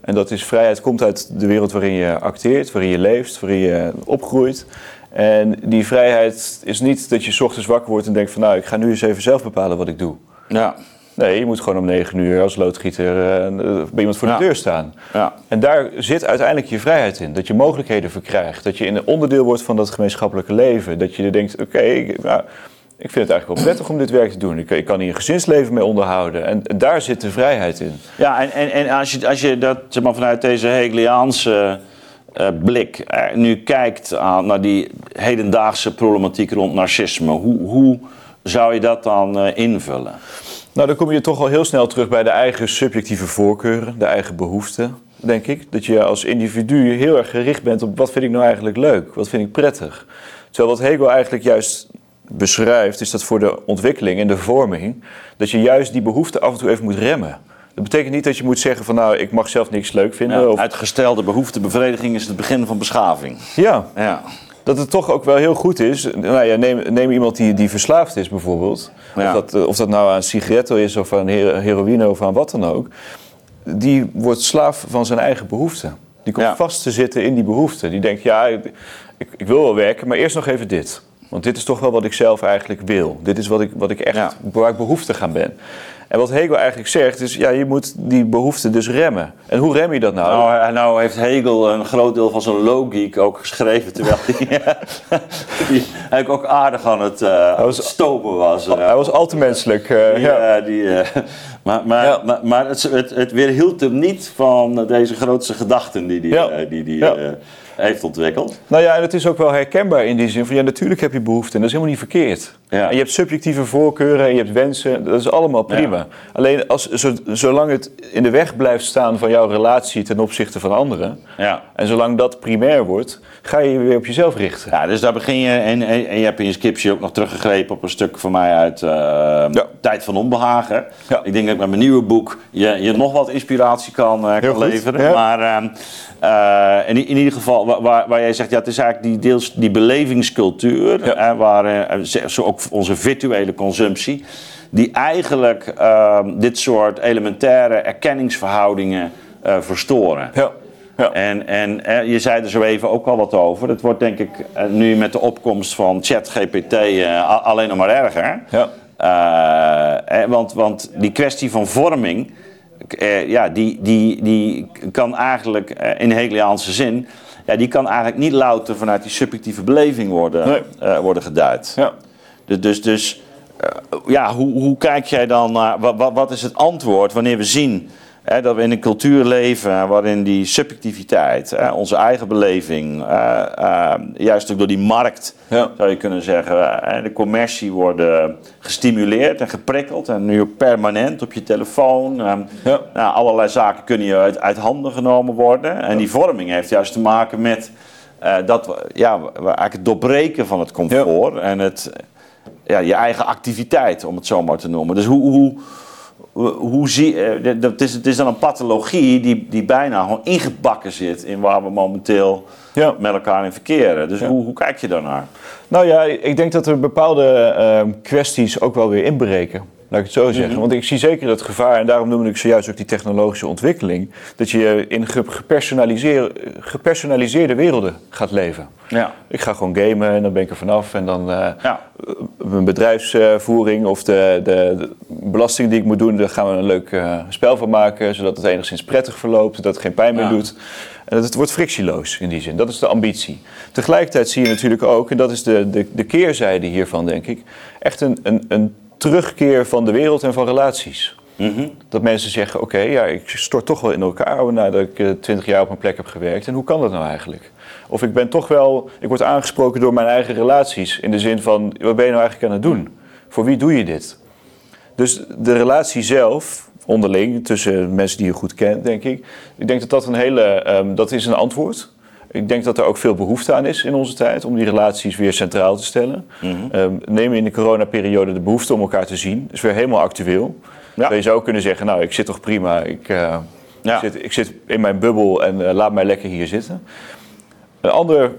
En dat is vrijheid komt uit de wereld waarin je acteert, waarin je leeft, waarin je opgroeit. En die vrijheid is niet dat je ochtends wakker wordt en denkt van nou, ik ga nu eens even zelf bepalen wat ik doe. Ja. Nee, je moet gewoon om negen uur als loodgieter uh, bij iemand voor de deur staan. Ja. En daar zit uiteindelijk je vrijheid in. Dat je mogelijkheden verkrijgt. Dat je een onderdeel wordt van dat gemeenschappelijke leven. Dat je denkt, oké, ik, nou, ik vind het eigenlijk wel prettig om dit werk te doen. Ik, ik, kan hier een gezinsleven mee onderhouden. En, daar zit de vrijheid in. Ja, en, en, en als, je, als je dat zeg maar, vanuit deze Hegeliaanse uh, blik uh, nu kijkt aan, naar die hedendaagse problematiek rond narcisme, hoe, hoe zou je dat dan uh, invullen? Nou, dan kom je toch al heel snel terug bij de eigen subjectieve voorkeuren, de eigen behoeften, denk ik. Dat je als individu heel erg gericht bent op wat vind ik nou eigenlijk leuk, wat vind ik prettig. Terwijl wat Hegel eigenlijk juist beschrijft, is dat voor de ontwikkeling en de vorming, dat je juist die behoefte af en toe even moet remmen. Dat betekent niet dat je moet zeggen van nou, ik mag zelf niks leuk vinden. Ja, of... Uitgestelde behoeftebevrediging is het begin van beschaving. Ja. ja. Dat het toch ook wel heel goed is. Nou ja, neem, neem iemand die, die verslaafd is bijvoorbeeld. Of, dat, of dat nou aan sigaretten is of aan heroïne of aan wat dan ook. Die wordt slaaf van zijn eigen behoeften. Die komt vast te zitten in die behoeften. Die denkt, ja, ik, ik wil wel werken, maar eerst nog even dit. Want dit is toch wel wat ik zelf eigenlijk wil. Dit is wat ik, wat ik echt, ja. waar ik behoefte aan ben. En wat Hegel eigenlijk zegt is, ja, je moet die behoefte dus remmen. En hoe rem je dat nou? Nou, nou heeft Hegel een groot deel van zijn logiek ook geschreven, terwijl hij, eigenlijk ook aardig aan het, uh, was, stomen was. Hij was al te menselijk. Uh, die, ja. die, uh, maar maar, ja. maar, maar, het, het, het weerhield hem niet van deze grootste gedachten die, die, ja. die, die heeft ontwikkeld. Nou ja, en het is ook wel herkenbaar in die zin van ja, natuurlijk heb je behoeften en dat is helemaal niet verkeerd. Ja. En je hebt subjectieve voorkeuren en je hebt wensen, dat is allemaal prima. Alleen als, zolang het in de weg blijft staan van jouw relatie ten opzichte van anderen, ja. en zolang dat primair wordt, ga je je weer op jezelf richten. Ja, dus daar begin je, en, en, je hebt in je scriptie ook nog teruggegrepen op een stuk van mij uit uh, Tijd van Onbehagen. Ik denk dat ik met mijn nieuwe boek je, je nog wat inspiratie kan, uh, kan leveren. Maar uh, in, in, ieder geval, waar, waar, jij zegt, ja, het is eigenlijk die, deels die belevingscultuur, waar zo ook onze virtuele consumptie, die eigenlijk uh, dit soort elementaire erkenningsverhoudingen uh, verstoren. Ja. Ja. En, en je zei er zo even ook al wat over. Dat wordt denk ik nu met de opkomst van ChatGPT alleen nog maar erger. Ja. want, want die kwestie van vorming eh, ja, die, die, die kan eigenlijk eh, in Hegeliaanse zin, ja, die kan eigenlijk niet louter vanuit die subjectieve beleving worden, nee. uh, worden geduid. Ja. Dus, dus, dus ja, hoe, hoe kijk jij dan naar, wat, wat is het antwoord wanneer we zien dat we in een cultuur leven waarin die subjectiviteit, onze eigen beleving, juist ook door die markt, ja. zou je kunnen zeggen, de commercie worden gestimuleerd en geprikkeld. En nu ook permanent op je telefoon. Ja. Nou, allerlei zaken kunnen je uit, uit handen genomen worden. En die vorming heeft juist te maken met dat, ja, eigenlijk het doorbreken van het comfort en het, ja, je eigen activiteit, om het zo maar te noemen. Dus hoe, hoe, hoe zie uh, het, is, het is dan een pathologie die, die bijna gewoon ingebakken zit in waar we momenteel ja. met elkaar in verkeren. Dus hoe, hoe kijk je daarnaar? Nou ja, ik denk dat er bepaalde uh, kwesties ook wel weer inbreken. Laat ik het zo zeggen. Mhm. Want ik zie zeker het gevaar, en daarom noemde ik zojuist ook die technologische ontwikkeling, dat je in gepersonaliseerde, gepersonaliseerde werelden gaat leven. Ja. Ik ga gewoon gamen en dan ben ik er vanaf. En dan uh, ja. mijn bedrijfsvoering of de, de, de, belasting die ik moet doen, daar gaan we een leuk uh, spel van maken, zodat het enigszins prettig verloopt, dat het geen pijn meer doet. En dat het wordt frictieloos in die zin. Dat is de ambitie. Tegelijkertijd zie je natuurlijk ook, en dat is de, de, de keerzijde hiervan, denk ik, echt een, een, een terugkeer van de wereld en van relaties. Mhm. Dat mensen zeggen, oké, ja, ik stort toch wel in elkaar nadat ik eh, twintig jaar op een plek heb gewerkt. En hoe kan dat nou eigenlijk? Of ik ben toch wel, ik word aangesproken door mijn eigen relaties. In de zin van, wat ben je nou eigenlijk aan het doen? Voor wie doe je dit? Dus de relatie zelf, onderling, tussen mensen die je goed kent, denk ik. Ik denk dat dat een hele, um, dat is een antwoord. Ik denk dat er ook veel behoefte aan is in onze tijd om die relaties weer centraal te stellen. Mm -hmm. neem in de coronaperiode de behoefte om elkaar te zien. Dat is weer helemaal actueel. Ja. Je zou kunnen zeggen, nou, ik zit toch prima. Ik, uh, ja. ik, zit, ik zit, in mijn bubbel en uh, laat mij lekker hier zitten. Een ander,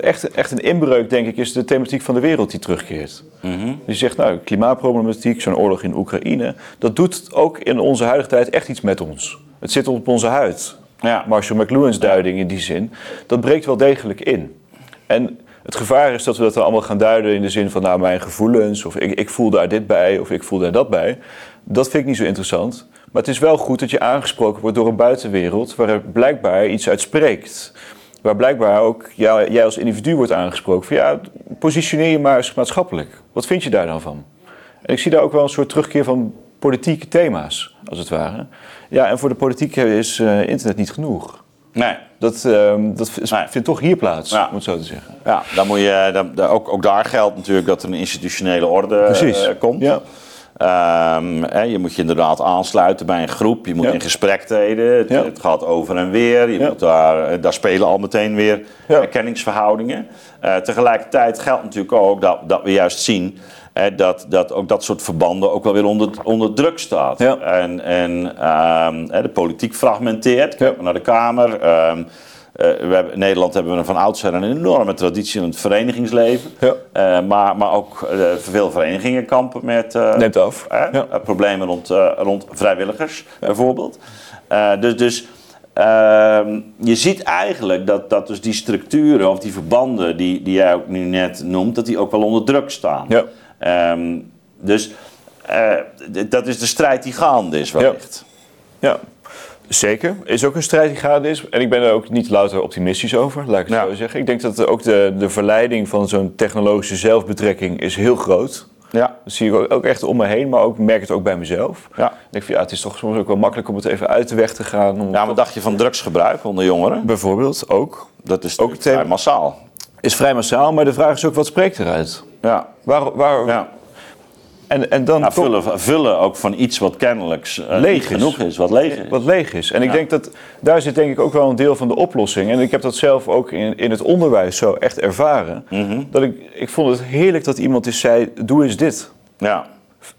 echt, echt een inbreuk, denk ik, is de thematiek van de wereld die terugkeert. Mm -hmm. Je zegt, nou, klimaatproblematiek, zo'n oorlog in Oekraïne. Dat doet ook in onze huidige tijd echt iets met ons. Het zit op onze huid. Ja. Marshall McLuhan's duiding in die zin, dat breekt wel degelijk in. En het gevaar is dat we dat dan allemaal gaan duiden in de zin van nou mijn gevoelens, of ik, ik voel daar dit bij, of ik voel daar dat bij. Dat vind ik niet zo interessant. Maar het is wel goed dat je aangesproken wordt door een buitenwereld waar er blijkbaar iets uit spreekt. Waar blijkbaar ook jij, als individu wordt aangesproken van ja, positioneer je maar eens maatschappelijk. Wat vind je daar dan van? En ik zie daar ook wel een soort terugkeer van politieke thema's, als het ware. Ja, en voor de politiek is uh, internet niet genoeg. Nee. Dat, uh, dat vindt toch hier plaats, ja. om het zo te zeggen. Ja, dan moet je, dan, ook, ook daar geldt natuurlijk dat er een institutionele orde uh, komt. Ja. Um, hè, je moet je inderdaad aansluiten bij een groep. Je moet in gesprek treden. Het, ja. het, gaat over en weer. Je moet daar, eh, daar spelen al meteen weer erkenningsverhoudingen. Uh, tegelijkertijd geldt natuurlijk ook dat, dat we juist zien dat, dat ook dat soort verbanden ook wel weer onder, onder druk staat. Ja. En, en um, de politiek fragmenteert. Kijk maar naar de Kamer. Um, uh, we hebben, in Nederland hebben we van oudsher een enorme traditie in het verenigingsleven. Ja. Uh, maar, maar ook uh, veel verenigingen kampen met Neemt af. Ja. problemen rond, rond vrijwilligers, bijvoorbeeld. dus dus ehm, je ziet eigenlijk dat, dat dus die structuren of die verbanden die, die jij ook nu net noemt, dat die ook wel onder druk staan. Um, dus uh, dat is de strijd die gaande is wellicht. Ja. ja. Zeker, is ook een strijd die gaande is. En ik ben er ook niet louter optimistisch over, laat ik het zo zeggen. Ik denk dat ook de, de verleiding van zo'n technologische zelfbetrekking is heel groot. Ja. Dat zie ik ook echt om me heen, maar ook merk het ook bij mezelf. Ja. Ik denk van ja, het is toch soms ook wel makkelijk om het even uit de weg te gaan. Om ja, wat dacht je van drugsgebruik onder jongeren? Bijvoorbeeld, ook. Dat is ook vrij massaal. Is vrij massaal, maar de vraag is ook wat spreekt eruit? Ja. Waar, waar, ja. En, en dan vullen, vullen ook van iets wat kennelijk uh, leeg genoeg is, wat leeg is. Wat leeg is. En ik denk dat daar zit denk ik ook wel een deel van de oplossing. En ik heb dat zelf ook in, in het onderwijs zo echt ervaren. Mm Dat ik, ik vond het heerlijk dat iemand eens zei, doe eens dit. Ja.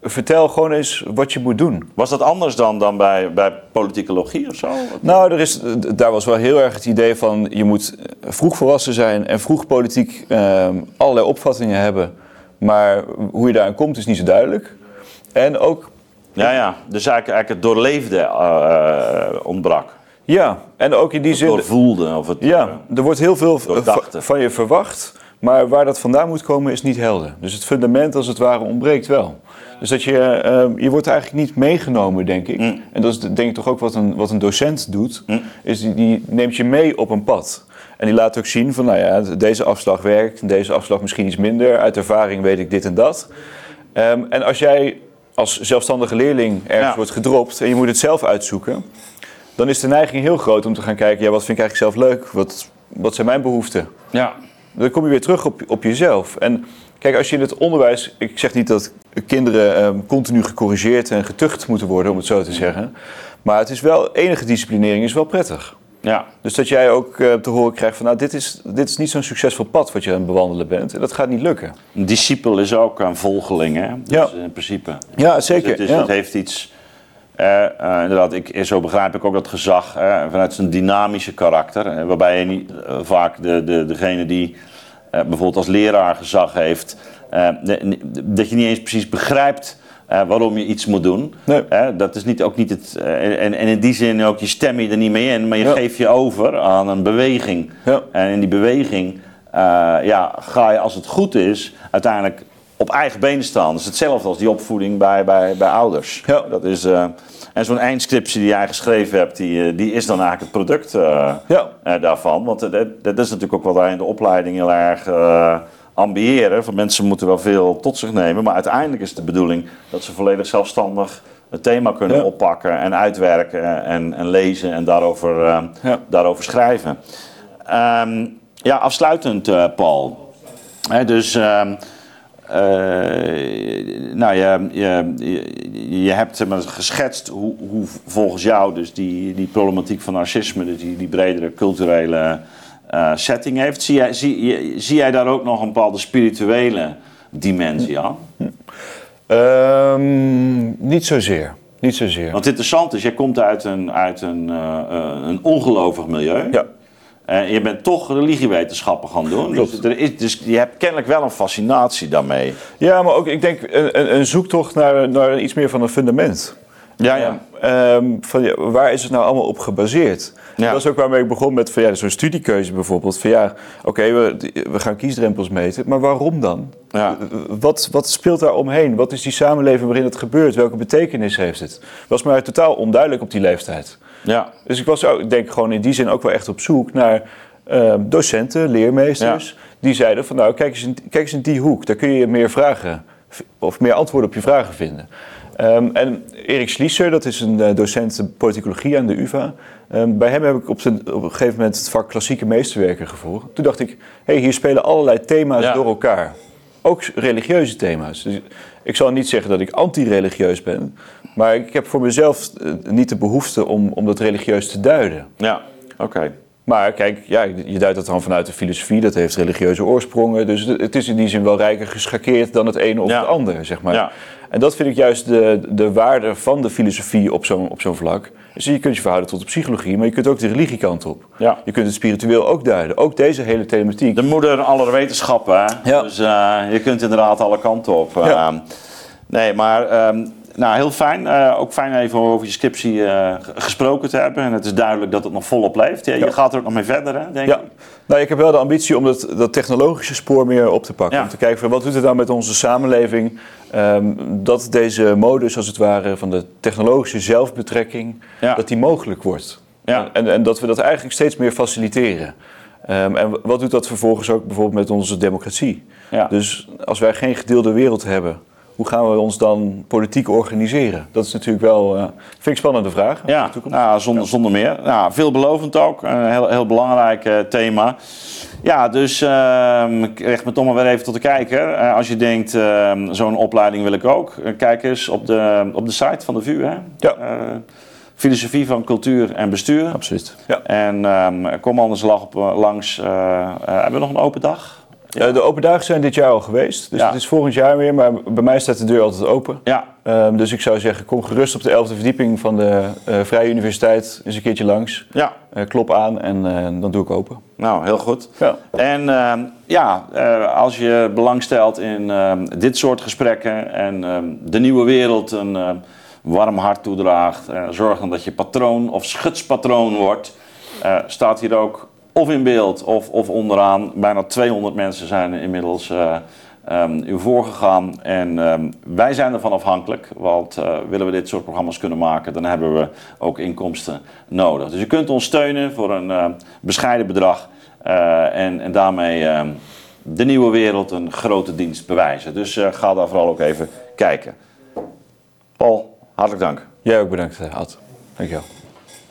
Vertel gewoon eens wat je moet doen. Was dat anders dan, dan bij, bij politicologie of zo? Nou, er is, daar was wel heel erg het idee van je moet vroeg volwassen zijn en vroeg politiek uh, allerlei opvattingen hebben. Maar hoe je daaraan komt is niet zo duidelijk. En ook... Ja, ja. Dus eigenlijk, eigenlijk het doorleefde uh, ontbrak. Ja, en ook in die zin... Doorvoelde. Of het, ja, er wordt heel veel van je verwacht. Maar waar dat vandaan moet komen is niet helder. Dus het fundament als het ware ontbreekt wel. Dus dat je, uh, je wordt eigenlijk niet meegenomen, denk ik. Mm. En dat is denk ik toch ook wat een, wat een docent doet. Mm. Is die, die neemt je mee op een pad. En die laat ook zien van, nou ja, deze afslag werkt, deze afslag misschien iets minder. Uit ervaring weet ik dit en dat. Ehm, en als jij als zelfstandige leerling ergens wordt gedropt en je moet het zelf uitzoeken, dan is de neiging heel groot om te gaan kijken, ja, wat vind ik eigenlijk zelf leuk? Wat, wat zijn mijn behoeften? Ja. Dan kom je weer terug op, op jezelf. En kijk, als je in het onderwijs, ik zeg niet dat kinderen ehm, continu gecorrigeerd en getucht moeten worden, om het zo te zeggen. Maar het is wel, enige disciplinering is wel prettig. Ja. Dus dat jij ook uh, te horen krijgt van, nou, dit is, dit is niet zo'n succesvol pad wat je aan het bewandelen bent. En dat gaat niet lukken. Een discipel is ook een volgeling, hè? Dus ja. in principe. Ja, zeker. Dus het, is, ja. het heeft iets... Uh, uh, inderdaad, ik, zo begrijp ik ook dat gezag vanuit zijn dynamische karakter. waarbij je niet vaak de, de, degene die bijvoorbeeld als leraar gezag heeft... dat je niet eens precies begrijpt uh, waarom je iets moet doen. Nee. Uh, dat is niet, ook niet het. Uh, en, en, in die zin ook, je stem je er niet mee in, maar je ja. geeft je over aan een beweging. Ja. En in die beweging ja, ga je, als het goed is, uiteindelijk op eigen benen staan. Dat is hetzelfde als die opvoeding bij, bij, bij ouders. Ja. Dat is, en zo'n eindscriptie die jij geschreven hebt, die, die is dan eigenlijk het product ja. daarvan. Want dat, dat is natuurlijk ook wat wij in de opleiding heel erg ambiëren. Van mensen moeten wel veel tot zich nemen, maar uiteindelijk is het de bedoeling dat ze volledig zelfstandig het thema kunnen Ja. oppakken en uitwerken en, en lezen en daarover, eh, Ja. daarover schrijven. Ehm, ja, afsluitend, eh, Paul. Dus. ehm, eh, nou, je, je, je, hebt zeg maar, geschetst hoe, hoe volgens jou dus die, die problematiek van narcisme, dus die, die bredere culturele eh, setting heeft. Zie jij, zie, zie jij daar ook nog een bepaalde spirituele dimensie aan? Ehm, niet zozeer. Niet zozeer. Want het interessante is, jij komt uit een, uit een, eh, eh, een ongelovig milieu. Ja. En je bent toch religiewetenschappen gaan doen. Dus, er is, dus je hebt kennelijk wel een fascinatie daarmee. Ja, maar ook, ik denk, een, een, zoektocht naar, naar iets meer van een fundament. Ja, ja. Ehm, van, ja, waar is het nou allemaal op gebaseerd? Ja. Dat is ook waarmee ik begon met van, ja, zo'n studiekeuze bijvoorbeeld. Van ja, oké, we, we gaan kiesdrempels meten, maar waarom dan? Ja. Wat, wat speelt daar omheen? Wat is die samenleving waarin het gebeurt? Welke betekenis heeft het? Was mij totaal onduidelijk op die leeftijd. Ja. Dus ik was ook, ik denk gewoon in die zin ook wel echt op zoek naar ehm, docenten, leermeesters. Die zeiden van nou, kijk eens, in, kijk eens in die hoek. Daar kun je meer vragen of meer antwoorden op je vragen vinden. Ehm, en Erik Schlieser, dat is een eh, docent politicologie aan de UvA. Ehm, bij hem heb ik op, zijn- op een gegeven moment het vak klassieke meesterwerken gevolgd. Toen dacht ik, hé, hey, hier spelen allerlei thema's Ja. door elkaar. Ook religieuze thema's. Dus ik zal niet zeggen dat ik anti-religieus ben. Maar ik heb voor mezelf eh, niet de behoefte om, om dat religieus te duiden. Ja, oké. Maar kijk, ja, je duidt dat dan vanuit de filosofie. Dat heeft religieuze oorsprongen. Dus het het is in die zin wel rijker geschakeerd dan het ene of Ja. het andere, zeg maar. Ja. En dat vind ik juist de, de waarde van de filosofie op zo'n op zo'n vlak. Dus je kunt je verhouden tot de psychologie, maar je kunt ook de religiekant op. Ja. Je kunt het spiritueel ook duiden. Ook deze hele thematiek. De moeder aller wetenschappen, hè? Ja. Dus eh, je kunt inderdaad alle kanten op. Ja. Ehm, nee, maar ehm, nou, heel fijn. Eh, ook fijn even over je scriptie eh, gesproken te hebben. En het is duidelijk dat het nog volop leeft. Ja, je gaat er ook nog mee verder, hè, denk Ja, ik. nou, ik heb wel de ambitie om dat, dat technologische spoor meer op te pakken. Om te kijken van wat doet het nou met onze samenleving. ehm, dat deze modus als het ware van de technologische zelfbetrekking, dat die mogelijk wordt. Ja. En, en dat we dat eigenlijk steeds meer faciliteren. Ehm, en wat doet dat vervolgens ook bijvoorbeeld met onze democratie? Dus als wij geen gedeelde wereld hebben, hoe gaan we ons dan politiek organiseren? Dat is natuurlijk wel, eh, vind ik spannende vraag. Ja, nou, zonder, zonder meer. Nou, veelbelovend ook. Een heel, heel belangrijk eh, thema. Ja, dus ehm, ik richt me toch maar weer even tot de kijker. Eh, als je denkt, ehm, zo'n opleiding wil ik ook. kijk eens op de, op de site van de VU. Hè? Ja. Filosofie van cultuur en bestuur. Absoluut. Ja. En ehm, kom anders op, langs. hebben we nog een open dag? Eh, de open dagen zijn dit jaar al geweest. Dus Ja. het is volgend jaar weer. Maar bij mij staat de deur altijd open. Ja, Ehm, dus ik zou zeggen, kom gerust op de 11e verdieping van de eh, Vrije Universiteit eens een keertje langs. ja. Eh, klop aan en dan doe ik open. Nou, heel goed. Ja. En ehm, ja, als je belang stelt in ehm, dit soort gesprekken en de nieuwe wereld een warm hart toedraagt, eh, zorgen dat je patroon of schutspatroon wordt, staat hier ook of in beeld of, of onderaan. Bijna 200 mensen zijn inmiddels eh, ehm, u voorgegaan. En ehm, wij zijn ervan afhankelijk, want eh, willen we dit soort programma's kunnen maken, dan hebben we ook inkomsten nodig. Dus u kunt ons steunen voor een eh, bescheiden bedrag. en, en daarmee ehm, de nieuwe wereld een grote dienst bewijzen. Dus ga daar vooral ook even kijken. Paul, hartelijk dank. Jij ook bedankt, Ad. Dankjewel.